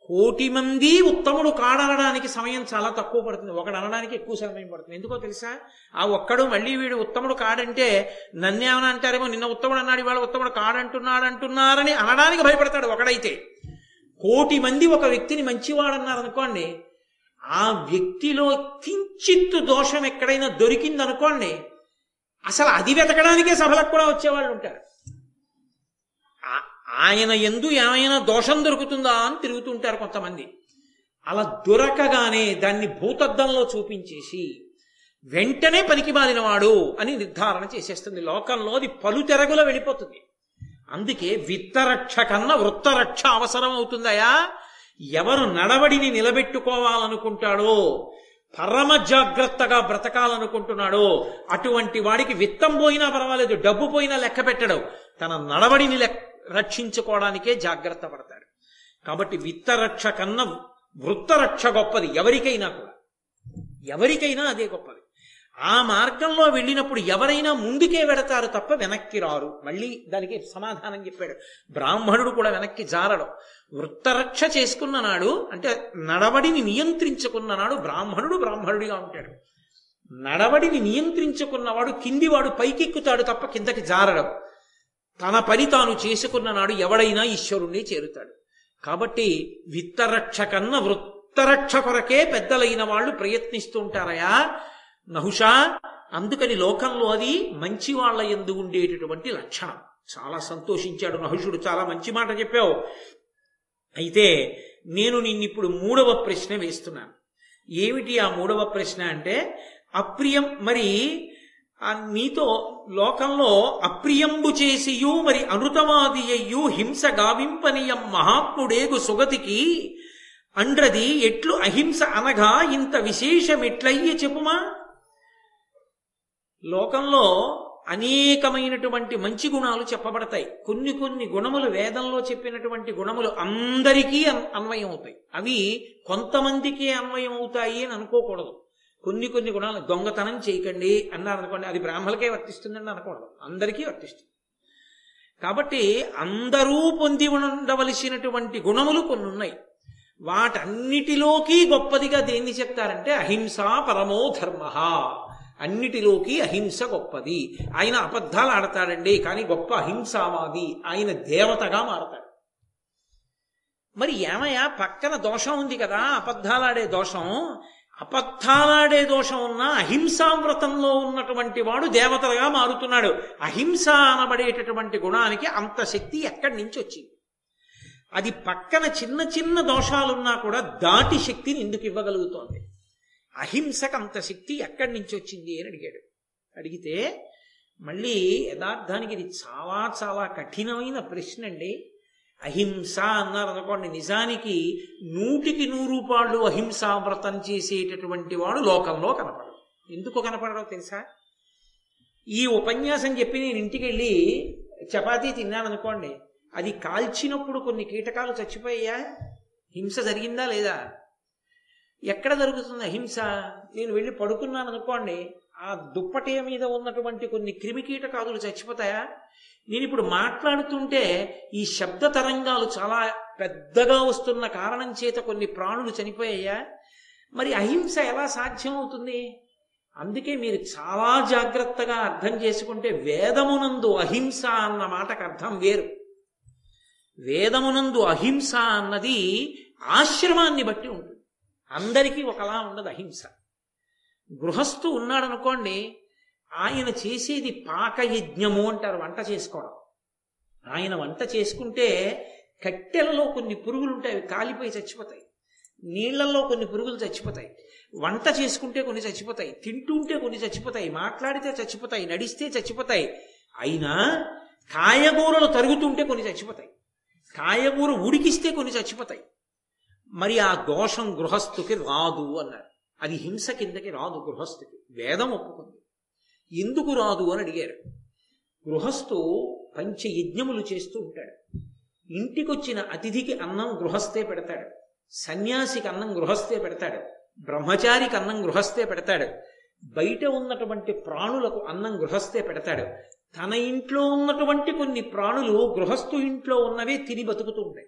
కోటి మంది ఉత్తముడు కాడనడానికి సమయం చాలా తక్కువ పడుతుంది. ఒకడు అనడానికి ఎక్కువ సమయం పడుతుంది. ఎందుకో తెలుసా? ఆ ఒక్కడు మళ్ళీ వీడు ఉత్తముడు కాడంటే నన్నేమని అంటారేమో? నిన్న ఉత్తముడు అన్నాడు ఇవాళ ఉత్తముడు కాడంటున్నాడు అంటున్నారని అనడానికి భయపడతాడు ఒకడైతే. కోటి మంది ఒక వ్యక్తిని మంచివాడన్నారు అనుకోండి ఆ వ్యక్తిలో కించిత్తు దోషం ఎక్కడైనా దొరికిందనుకోండి అసలు అది వెతకడానికే సభలకు కూడా వచ్చేవాళ్ళు ఉంటారు. ఆయన ఎందు ఏమైనా దోషం దొరుకుతుందా అని తిరుగుతుంటారు కొంతమంది. అలా దొరకగానే దాన్ని భూతద్దంలో చూపించేసి వెంటనే పనికిమాలినవాడు అని నిర్ధారణ చేసేస్తుంది. లోకంలో అది పలుతెరగుల వెళ్ళిపోతుంది. అందుకే విత్తరక్ష కన్నా వృత్తరక్ష అవసరం అవుతుందయా? ఎవరు నడవడిని నిలబెట్టుకోవాలనుకుంటాడో పరమ జాగ్రత్తగా బ్రతకాలనుకుంటున్నాడో అటువంటి వాడికి విత్తం పోయినా పర్వాలేదు డబ్బు పోయినా లెక్క పెట్టడం. తన నడవడిని లెక్క రక్షించుకోవడానికే జాగ్రత్త పడతాడు. కాబట్టి విత్తరక్ష కన్నా వృత్తరక్ష గొప్పది ఎవరికైనా కూడా. ఎవరికైనా అదే గొప్పది. ఆ మార్గంలో వెళ్ళినప్పుడు ఎవరైనా ముందుకే వెడతారు తప్ప వెనక్కి రారు. మళ్ళీ దానికి సమాధానం చెప్పాడు. బ్రాహ్మణుడు కూడా వెనక్కి జారడం. వృత్తరక్ష చేసుకున్న నాడు అంటే నడవడిని నియంత్రించుకున్న నాడు బ్రాహ్మణుడు బ్రాహ్మణుడిగా ఉంటాడు. నడవడిని నియంత్రించుకున్నవాడు కిందివాడు పైకెక్కుతాడు తప్ప కిందకి జారడం. తన పని తాను చేసుకున్న నాడు ఎవడైనా ఈశ్వరుణ్ణి చేరుతాడు. కాబట్టి విత్తరక్ష కన్నా వృత్తరక్ష కొరకే పెద్దలైన వాళ్ళు ప్రయత్నిస్తుంటారయా? నహుషా అందుకని లోకంలో అది మంచి వాళ్ళ ఎందు ఉండేటటువంటి లక్షణం. చాలా సంతోషించాడు నహుషుడు. చాలా మంచి మాట చెప్పావు. అయితే నేను నిన్నిప్పుడు మూడవ ప్రశ్న వేస్తున్నాను. ఏమిటి ఆ మూడవ ప్రశ్న అంటే అప్రియం మరి ఆ నీతో లోకంలో అప్రియంబు చేసియు మరి అనృతవాది అయ్యు హింస గావింపనీయం మహాత్ముడేగు సుగతికి అండ్రది ఎట్లు అహింస అనగా ఇంత విశేషమెట్లయ్య చెప్పుమా? లోకంలో అనేకమైనటువంటి మంచి గుణాలు చెప్పబడతాయి. కొన్ని కొన్ని గుణములు వేదంలో చెప్పినటువంటి గుణములు అందరికీ అన్వయం అవుతాయి అవి కొంతమందికే అన్వయం అవుతాయి అని అనుకోకూడదు. కొన్ని కొన్ని గుణాలు దొంగతనం చేయకండి అన్నారు అనుకోండి అది బ్రాహ్మలకే వర్తిస్తుందని అనకూడదు అందరికీ వర్తిస్తుంది. కాబట్టి అందరూ పొంది ఉండవలసినటువంటి గుణములు కొన్ని ఉన్నాయి. వాటన్నిటిలోకి గొప్పదిగా దేన్ని చెప్తారంటే అహింస పరమో ధర్మ అన్నిటిలోకి అహింస గొప్పది. ఆయన అబద్ధాలు ఆడతాడండి కానీ గొప్ప అహింసావాది. ఆయన దేవతగా మారతాడు. మరి ఏమయ్యా పక్కన దోషం ఉంది కదా అబద్ధాలాడే దోషం. అబద్ధాలాడే దోషం ఉన్న అహింసావ్రతంలో ఉన్నటువంటి వాడు దేవతలుగా మారుతున్నాడు. అహింస అనబడేటటువంటి గుణానికి అంత శక్తి ఎక్కడి నుంచి వచ్చింది? అది పక్కన చిన్న చిన్న దోషాలున్నా కూడా దాటి శక్తిని ఎందుకు ఇవ్వగలుగుతోంది? అహింసకు అంత శక్తి ఎక్కడి నుంచి వచ్చింది అని అడిగాడు. అడిగితే మళ్ళీ యథార్థానికి ఇది చాలా చాలా కఠినమైన ప్రశ్న అండి. అహింస అన్నారు అనుకోండి. నిజానికి నూటికి నూరు పాళ్ళు అహింసా వ్రతం చేసేటటువంటి వాడు లోకంలో కనపడడు. ఎందుకు కనపడడో తెలుసా? ఈ ఉపన్యాసం చెప్పి నేను ఇంటికి వెళ్ళి చపాతీ తిన్నాను అనుకోండి. అది కాల్చినప్పుడు కొన్ని కీటకాలు చచ్చిపోయా హింస జరిగిందా లేదా? ఎక్కడ జరుగుతుంది అహింస? నేను వెళ్ళి పడుకున్నాను అనుకోండి. ఆ దుప్పటి మీద ఉన్నటువంటి కొన్ని క్రిమి కీటకాదులు చచ్చిపోతాయా? నేను ఇప్పుడు మాట్లాడుతుంటే ఈ శబ్ద తరంగాలు చాలా పెద్దగా వస్తున్న కారణం చేత కొన్ని ప్రాణులు చనిపోయాయా? మరి అహింస ఎలా సాధ్యం అవుతుంది అందుకే మీరు చాలా జాగ్రత్తగా అర్థం చేసుకుంటే వేదమునందు అహింస అన్న మాటకు అర్థం వేరు. వేదమునందు అహింస అన్నది ఆశ్రమాన్ని బట్టి ఉంటుంది. అందరికీ ఒకలా ఉండదు అహింస. గృహస్థు ఉన్నాడనుకోండి ఆయన చేసేది పాకయజ్ఞము అంటారు వంట చేసుకోవడం. ఆయన వంట చేసుకుంటే కట్టెలలో కొన్ని పురుగులు ఉంటాయి అవి కాలిపోయి చచ్చిపోతాయి. నీళ్ళలో కొన్ని పురుగులు చచ్చిపోతాయి. వంట చేసుకుంటే కొన్ని చచ్చిపోతాయి తింటుంటే కొన్ని చచ్చిపోతాయి మాట్లాడితే చచ్చిపోతాయి నడిస్తే చచ్చిపోతాయి. అయినా కాయగూరలు తరుగుతుంటే కొన్ని చచ్చిపోతాయి. కాయగూర ఉడికిస్తే కొన్ని చచ్చిపోతాయి. మరి ఆ దోషం గృహస్థుకి రాదు అన్నారు. అది హింస కిందకి రాదు గృహస్థుకి. వేదం ఒప్పుకుంది. ఎందుకు రాదు అని అడిగారు. గృహస్థు పంచయజ్ఞములు చేస్తూ ఉంటాడు. ఇంటికొచ్చిన అతిథికి అన్నం గృహస్థే పెడతాడు. సన్యాసికి అన్నం గృహస్థే పెడతాడు. బ్రహ్మచారికి అన్నం గృహస్థే పెడతాడు. బయట ఉన్నటువంటి ప్రాణులకు అన్నం గృహస్థే పెడతాడు. తన ఇంట్లో ఉన్నటువంటి కొన్ని ప్రాణులు గృహస్థు ఇంట్లో ఉన్నవే తిని బతుకుతూ ఉంటాయి.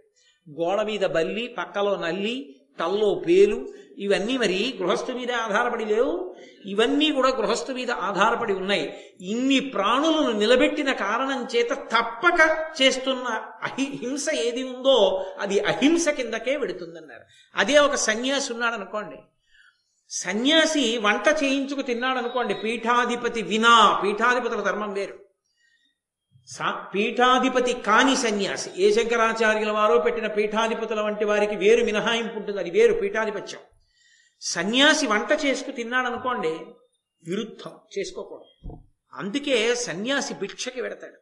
గోడ మీద బల్లి పక్కలో నల్లి తల్లో పేలు ఇవన్నీ మరి గృహస్థు మీద ఆధారపడి లేవు. ఇవన్నీ కూడా గృహస్థు మీద ఆధారపడి ఉన్నాయి. ఇన్ని ప్రాణులను నిలబెట్టిన కారణం చేత తప్పక చేస్తున్న అహి హింస ఏది ఉందో అది అహింస కిందకే వెడుతుందన్నారు. అదే ఒక సన్యాసి ఉన్నాడు అనుకోండి సన్యాసి వంట చేయించుకు తిన్నాడు అనుకోండి పీఠాధిపతి వినా పీఠాధిపతుల ధర్మం వేరు. సా- పీఠాధిపతి కాని సన్యాసి. ఏ శంకరాచార్యుల వారో పెట్టిన పీఠాధిపతుల వంటి వారికి వేరు మినహాయింపు ఉంటుంది. అది వేరు పీఠాధిపత్యం. సన్యాసి వంట చేసుకు తిన్నాడనుకోండి విరుద్ధం. చేసుకోకూడదు. అందుకే సన్యాసి భిక్షకి పెడతాడు.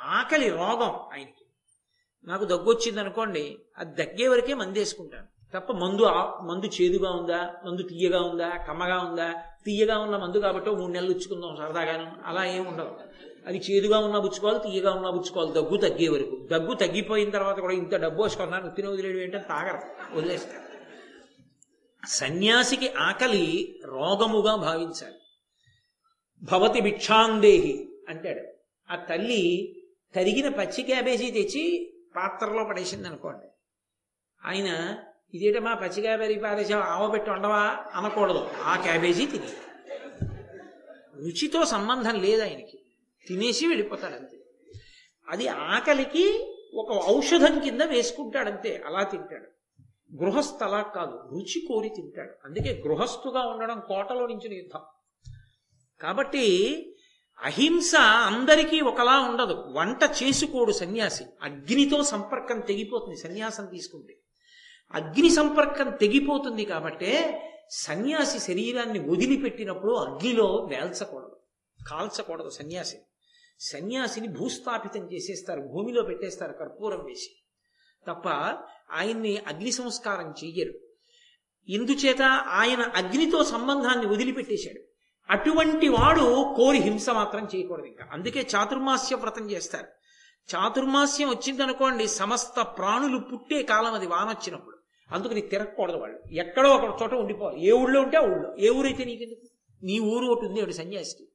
ఆకలి రోగం ఆయనకి. నాకు దగ్గు వచ్చింది అనుకోండి అది దగ్గే వరకే మందేసుకుంటాను. తప్ప మందు ఆ- మందు చేదుగా ఉందా మందు తీయగా ఉందా కమ్మగా ఉందా తీయగా ఉన్న మందు కాబట్టి మూడు నెలలు ఇచ్చుకుందాం సరదాగాను. అలా ఏమి ఉండదు. అది చేదుగా ఉన్నా పుచ్చుకోవాలి తీయగా ఉన్నా పుచ్చుకోవాలి. దగ్గు తగ్గే వరకు. దగ్గు తగ్గిపోయిన తర్వాత కూడా ఇంత డబ్బు వేసుకున్నాను తిన వదిలేడు ఏంటంటే తాగరు. వదిలేస్తారు. సన్యాసికి ఆకలి రోగముగా భావించాలి. భవతి భిక్షాందేహి అంటాడు. ఆ తల్లి తరిగిన పచ్చి క్యాబేజీ తెచ్చి పాత్రలో పడేసింది అనుకోండి ఆయన ఇదేటమ్మా పచ్చి క్యాబేజీ పారేసావు? ఆవబెట్టి ఉండవా అనకూడదు. ఆ క్యాబేజీ తిని. రుచితో సంబంధం లేదు ఆయనకి. తినేసి వెళ్ళిపోతాడు అంతే అది ఆకలికి ఒక ఔషధం కింద వేసుకుంటాడంతే అలా తింటాడు. గృహస్థ అలా కాదు రుచి కోరి తింటాడు. అందుకే గృహస్థుగా ఉండడం కోటలో నుంచి యుద్ధం. కాబట్టి అహింస అందరికీ ఒకలా ఉండదు. వంట చేసుకోడు సన్యాసి. అగ్నితో సంపర్కం తెగిపోతుంది సన్యాసం తీసుకుంటే. అగ్ని సంపర్కం తెగిపోతుంది కాబట్టే సన్యాసి శరీరాన్ని వదిలిపెట్టినప్పుడు అగ్నిలో వేల్చకూడదు. కాల్చకూడదు సన్యాసి. సన్యాసిని భూస్థాపితం చేసేస్తారు భూమిలో పెట్టేస్తారు కర్పూరం వేసి. తప్ప ఆయన్ని అగ్ని సంస్కారం చెయ్యరు. ఇందుచేత ఆయన అగ్నితో సంబంధాన్ని వదిలిపెట్టేశాడు. అటువంటి వాడు కోరి హింస మాత్రం చేయకూడదు ఇంకా. అందుకే చాతుర్మాస్య వ్రతం చేస్తారు. చాతుర్మాస్యం వచ్చిందనుకోండి సమస్త ప్రాణులు పుట్టే కాలం అది వానొచ్చినప్పుడు. అందుకని తిరగకూడదు వాళ్ళు. ఎక్కడో ఒక చోట ఉండిపోవాలి. ఏ ఊళ్ళో ఉంటే ఆ ఊళ్ళో. ఏ ఊరైతే నీకెందుకు? నీ ఊరు ఒకటి ఉంది సన్యాసికి.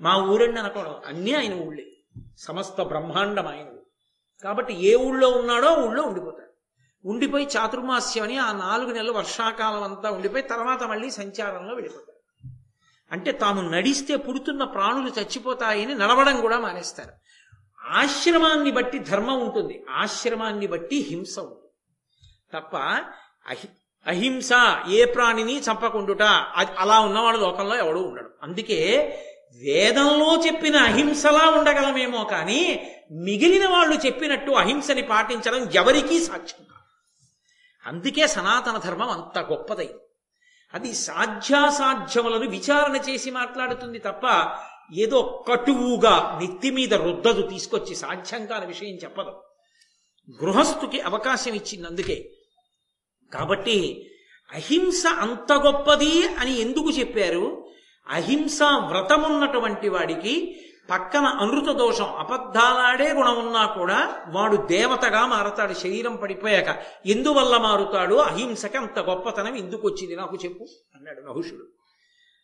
మా ఊరండి అనకూడదు. అన్నీ ఆయన ఊళ్ళే. సమస్త బ్రహ్మాండం ఆయన కాబట్టి ఏ ఊళ్ళో ఉన్నాడో ఆ ఊళ్ళో ఉండిపోతాడు. ఉండిపోయి చాతుర్మాస్యం అని ఆ నాలుగు నెలలు వర్షాకాలం అంతా ఉండిపోయి తర్వాత మళ్ళీ సంచారంలో వెళ్ళిపోతాడు. అంటే తాము నడిస్తే పుడుతున్న ప్రాణులు చచ్చిపోతాయని నడవడం కూడా మానేస్తారు. ఆశ్రమాన్ని బట్టి ధర్మం ఉంటుంది. ఆశ్రమాన్ని బట్టి హింస ఉంటుంది. తప్ప అహి అహింస ఏ ప్రాణిని చంపకుండుట అలా ఉన్నవాడు లోకంలో ఎవడూ ఉండడు. అందుకే వేదంలో చెప్పిన అహింసలా ఉండగలమేమో కానీ మిగిలిన వాళ్ళు చెప్పినట్టు అహింసని పాటించడం ఎవరికీ సాధ్యం కాదు. అందుకే సనాతన ధర్మం అంత గొప్పదైంది. అది సాధ్యాసాధ్యములను విచారణ చేసి మాట్లాడుతుంది తప్ప ఏదో కటువుగా నెత్తి మీద రుద్దదు తీసుకొచ్చి సాధ్యం కాని విషయం చెప్పదు. గృహస్థుకి అవకాశం ఇచ్చింది అందుకే కాబట్టి అహింస అంత గొప్పది అని ఎందుకు చెప్పారు? అహింస వ్రతమున్నటువంటి వాడికి పక్కన అనృత దోషం అబద్ధాలాడే గుణం ఉన్నా కూడా వాడు దేవతగా మారతాడు శరీరం పడిపోయాక. ఎందువల్ల మారుతాడు? అహింసకి అంత గొప్పతనం ఎందుకు వచ్చింది నాకు చెప్పు అన్నాడు నహుషుడు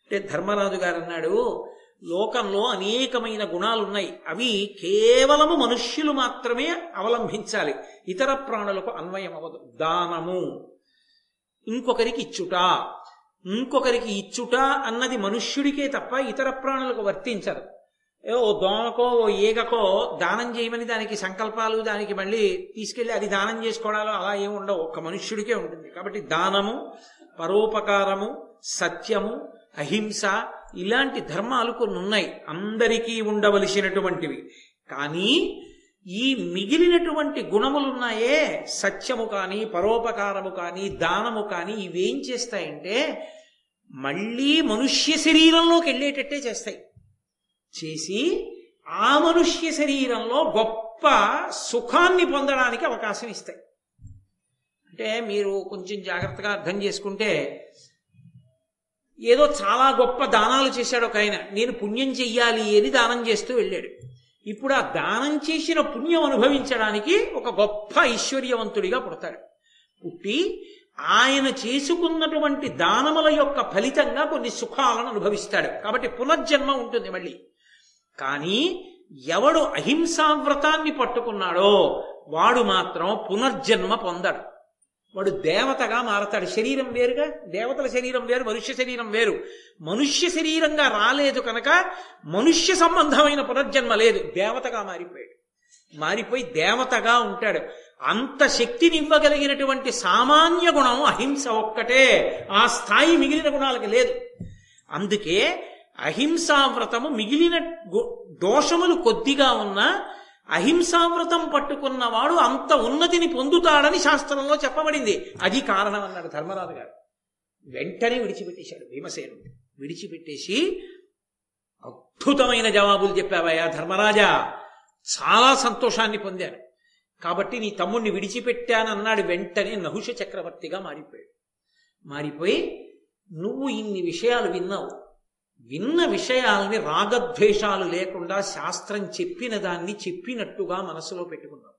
అంటే ధర్మరాజు గారు అన్నాడు లోకంలో అనేకమైన గుణాలు ఉన్నాయి అవి కేవలము మనుష్యులు మాత్రమే అవలంబించాలి ఇతర ప్రాణులకు అన్వయం అవ్వదు దానము. ఇంకొకరికి ఇచ్చుట. ఇంకొకరికి ఇచ్చుట అన్నది మనుష్యుడికే తప్ప ఇతర ప్రాణులకు వర్తించదు. ఓ దోమకో ఓ ఏగకో దానం చేయమని దానికి సంకల్పాలు దానికి మళ్ళీ తీసుకెళ్ళి అది దానం చేసుకోవడాలు అలా ఏమి ఉండవు. ఒక మనుష్యుడికే ఉంటుంది. కాబట్టి దానము పరోపకారము సత్యము అహింస ఇలాంటి ధర్మాలు కొన్ని ఉన్నాయి అందరికీ ఉండవలసినటువంటివి. కానీ ఈ మిగిలినటువంటి గుణములున్నాయే సత్యము కానీ పరోపకారము కానీ దానము కానీ ఇవేం చేస్తాయంటే మళ్ళీ మనుష్య శరీరంలోకి వెళ్ళేటట్టే చేస్తాయి. చేసి ఆ మనుష్య శరీరంలో గొప్ప సుఖాన్ని పొందడానికి అవకాశం ఇస్తాయి. అంటే మీరు కొంచెం జాగ్రత్తగా అర్థం చేసుకుంటే ఏదో చాలా గొప్ప దానాలు చేశాడు ఒక ఆయన. నేను పుణ్యం చెయ్యాలి అని దానం చేస్తూ వెళ్ళాడు. ఇప్పుడు ఆ దానం చేసిన పుణ్యం అనుభవించడానికి ఒక గొప్ప ఐశ్వర్యవంతుడిగా పుడతాడు. పుట్టి ఆయన చేసుకున్నటువంటి దానముల యొక్క ఫలితంగా కొన్ని సుఖాలను అనుభవిస్తాడు. కాబట్టి పునర్జన్మ ఉంటుంది మళ్ళీ. కానీ ఎవడు అహింసావ్రతాన్ని పట్టుకున్నాడో వాడు మాత్రం పునర్జన్మ పొందడు. వాడు దేవతగా మారతాడు. శరీరం వేరుగా? దేవతల శరీరం వేరు మనుష్య శరీరం వేరు. మనుష్య శరీరంగా రాలేదు కనుక మనుష్య సంబంధమైన పునర్జన్మ లేదు. దేవతగా మారిపోయాడు. మారిపోయి దేవతగా ఉంటాడు. అంత శక్తినివ్వగలిగినటువంటి సామాన్య గుణం అహింస ఒక్కటే. ఆ స్థాయి మిగిలిన గుణాలకి లేదు. అందుకే అహింసావ్రతము మిగిలిన దోషములు కొద్దిగా ఉన్నా అహింసావ్రతం పట్టుకున్నవాడు అంత ఉన్నతిని పొందుతాడని శాస్త్రంలో చెప్పబడింది. అది కారణం అన్నాడు ధర్మరాజు గారు. వెంటనే విడిచిపెట్టేశాడు భీమసేనుడు విడిచిపెట్టేసి అద్భుతమైన జవాబులు చెప్పావయ్యా ధర్మరాజా. చాలా సంతోషాన్ని పొందాను కాబట్టి నీ తమ్ముడిని విడిచిపెట్టానన్నాడు. వెంటనే నహుష చక్రవర్తిగా మారిపోయాడు. మారిపోయి నువ్వు ఇన్ని విషయాలు విన్నావు. విన్న విషయాల్ని రాగద్వేషాలు లేకుండా శాస్త్రం చెప్పిన దాన్ని చెప్పినట్టుగా మనసులో పెట్టుకున్నావు.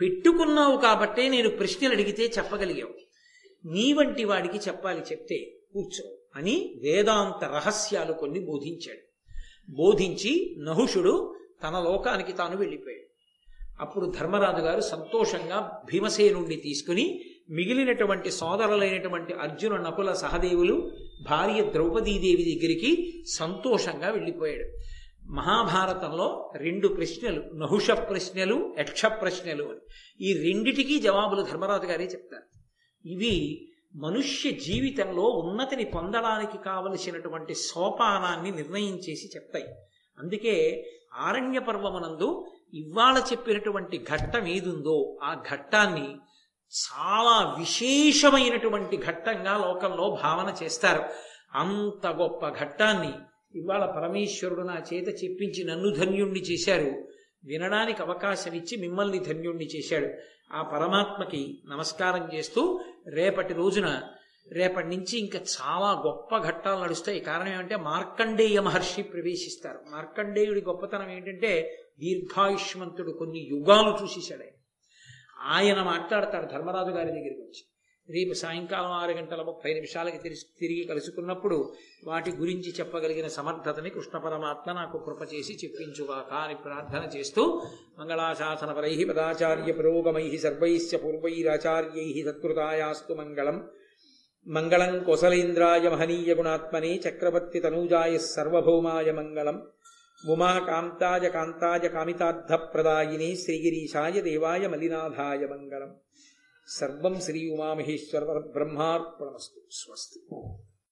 పెట్టుకున్నావు కాబట్టే నేను ప్రశ్నలు అడిగితే చెప్పగలిగావు. నీ వంటి వాడికి చెప్పాలి చెప్తే కూర్చో అని వేదాంత రహస్యాలు కొన్ని బోధించాడు. బోధించి నహుషుడు తన లోకానికి తాను వెళ్ళిపోయాడు. అప్పుడు ధర్మరాజు గారు సంతోషంగా భీమసేనుణ్ణి తీసుకుని మిగిలినటువంటి సోదరులైనటువంటి అర్జున నకుల సహదేవులు భార్య ద్రౌపదీదేవి దగ్గరికి సంతోషంగా వెళ్ళిపోయాడు. మహాభారతంలో రెండు ప్రశ్నలు నహుష ప్రశ్నలు యక్ష ప్రశ్నలు అని. ఈ రెండిటికీ జవాబులు ధర్మరాజు గారే చెప్తారు. ఇవి మనుష్య జీవితంలో ఉన్నతిని పొందడానికి కావలసినటువంటి సోపానాన్ని నిర్ణయం చేసి చెప్తాయి. అందుకే ఆరణ్య పర్వమునందు ఇవాళ చెప్పినటువంటి ఘట్టం ఏదుందో ఆ ఘట్టాన్ని చాలా విశేషమైనటువంటి ఘట్టంగా లోకంలో భావన చేస్తారు. అంత గొప్ప ఘట్టాన్ని ఇవాళ పరమేశ్వరుడు నా చేత చెప్పించి నన్ను ధన్యుణ్ణి చేశారు. వినడానికి అవకాశం ఇచ్చి మిమ్మల్ని ధన్యుణ్ణి చేశాడు. ఆ పరమాత్మకి నమస్కారం చేస్తూ రేపటి రోజున రేపటి నుంచి ఇంకా చాలా గొప్ప ఘట్టాలు నడుస్తాయి. కారణం ఏమంటే మార్కండేయ మహర్షి ప్రవేశిస్తారు. మార్కండేయుడి గొప్పతనం ఏంటంటే దీర్ఘాయుష్మంతుడు కొన్ని యుగాలు చూసేశాడు ఆయన. ఆయన మాట్లాడతాడు ధర్మరాజు గారి దగ్గరికి వచ్చి. రేపు సాయంకాలం ఆరు గంటల ముప్పై నిమిషాలకి తిరిగి తిరిగి కలుసుకున్నప్పుడు వాటి గురించి చెప్పగలిగిన సమర్థతని కృష్ణ పరమాత్మ నాకు కృప చేసి చెప్పించుగాక అని ప్రార్థన చేస్తూ మంగళాశాసన పరై పదాచార్య పురోగమై సర్వైశ్చ పూర్వైరాచార్యై సత్కృతాయాస్తు మంగళం. మంగళం కొసలేంద్రాయ మహనీయ గుణాత్మనే చక్రవర్తి తనూజాయ సర్వభౌమాయ మంగళం. ఉమాకాంతాయ కాంతాయ కామితార్థప్రదాయినే శ్రీగిరీశాయ దేవాయ మలినాథాయ మంగళం. సర్వం శ్రీ ఉమామహేశ్వర బ్రహ్మార్పణమస్తు. స్వస్తి.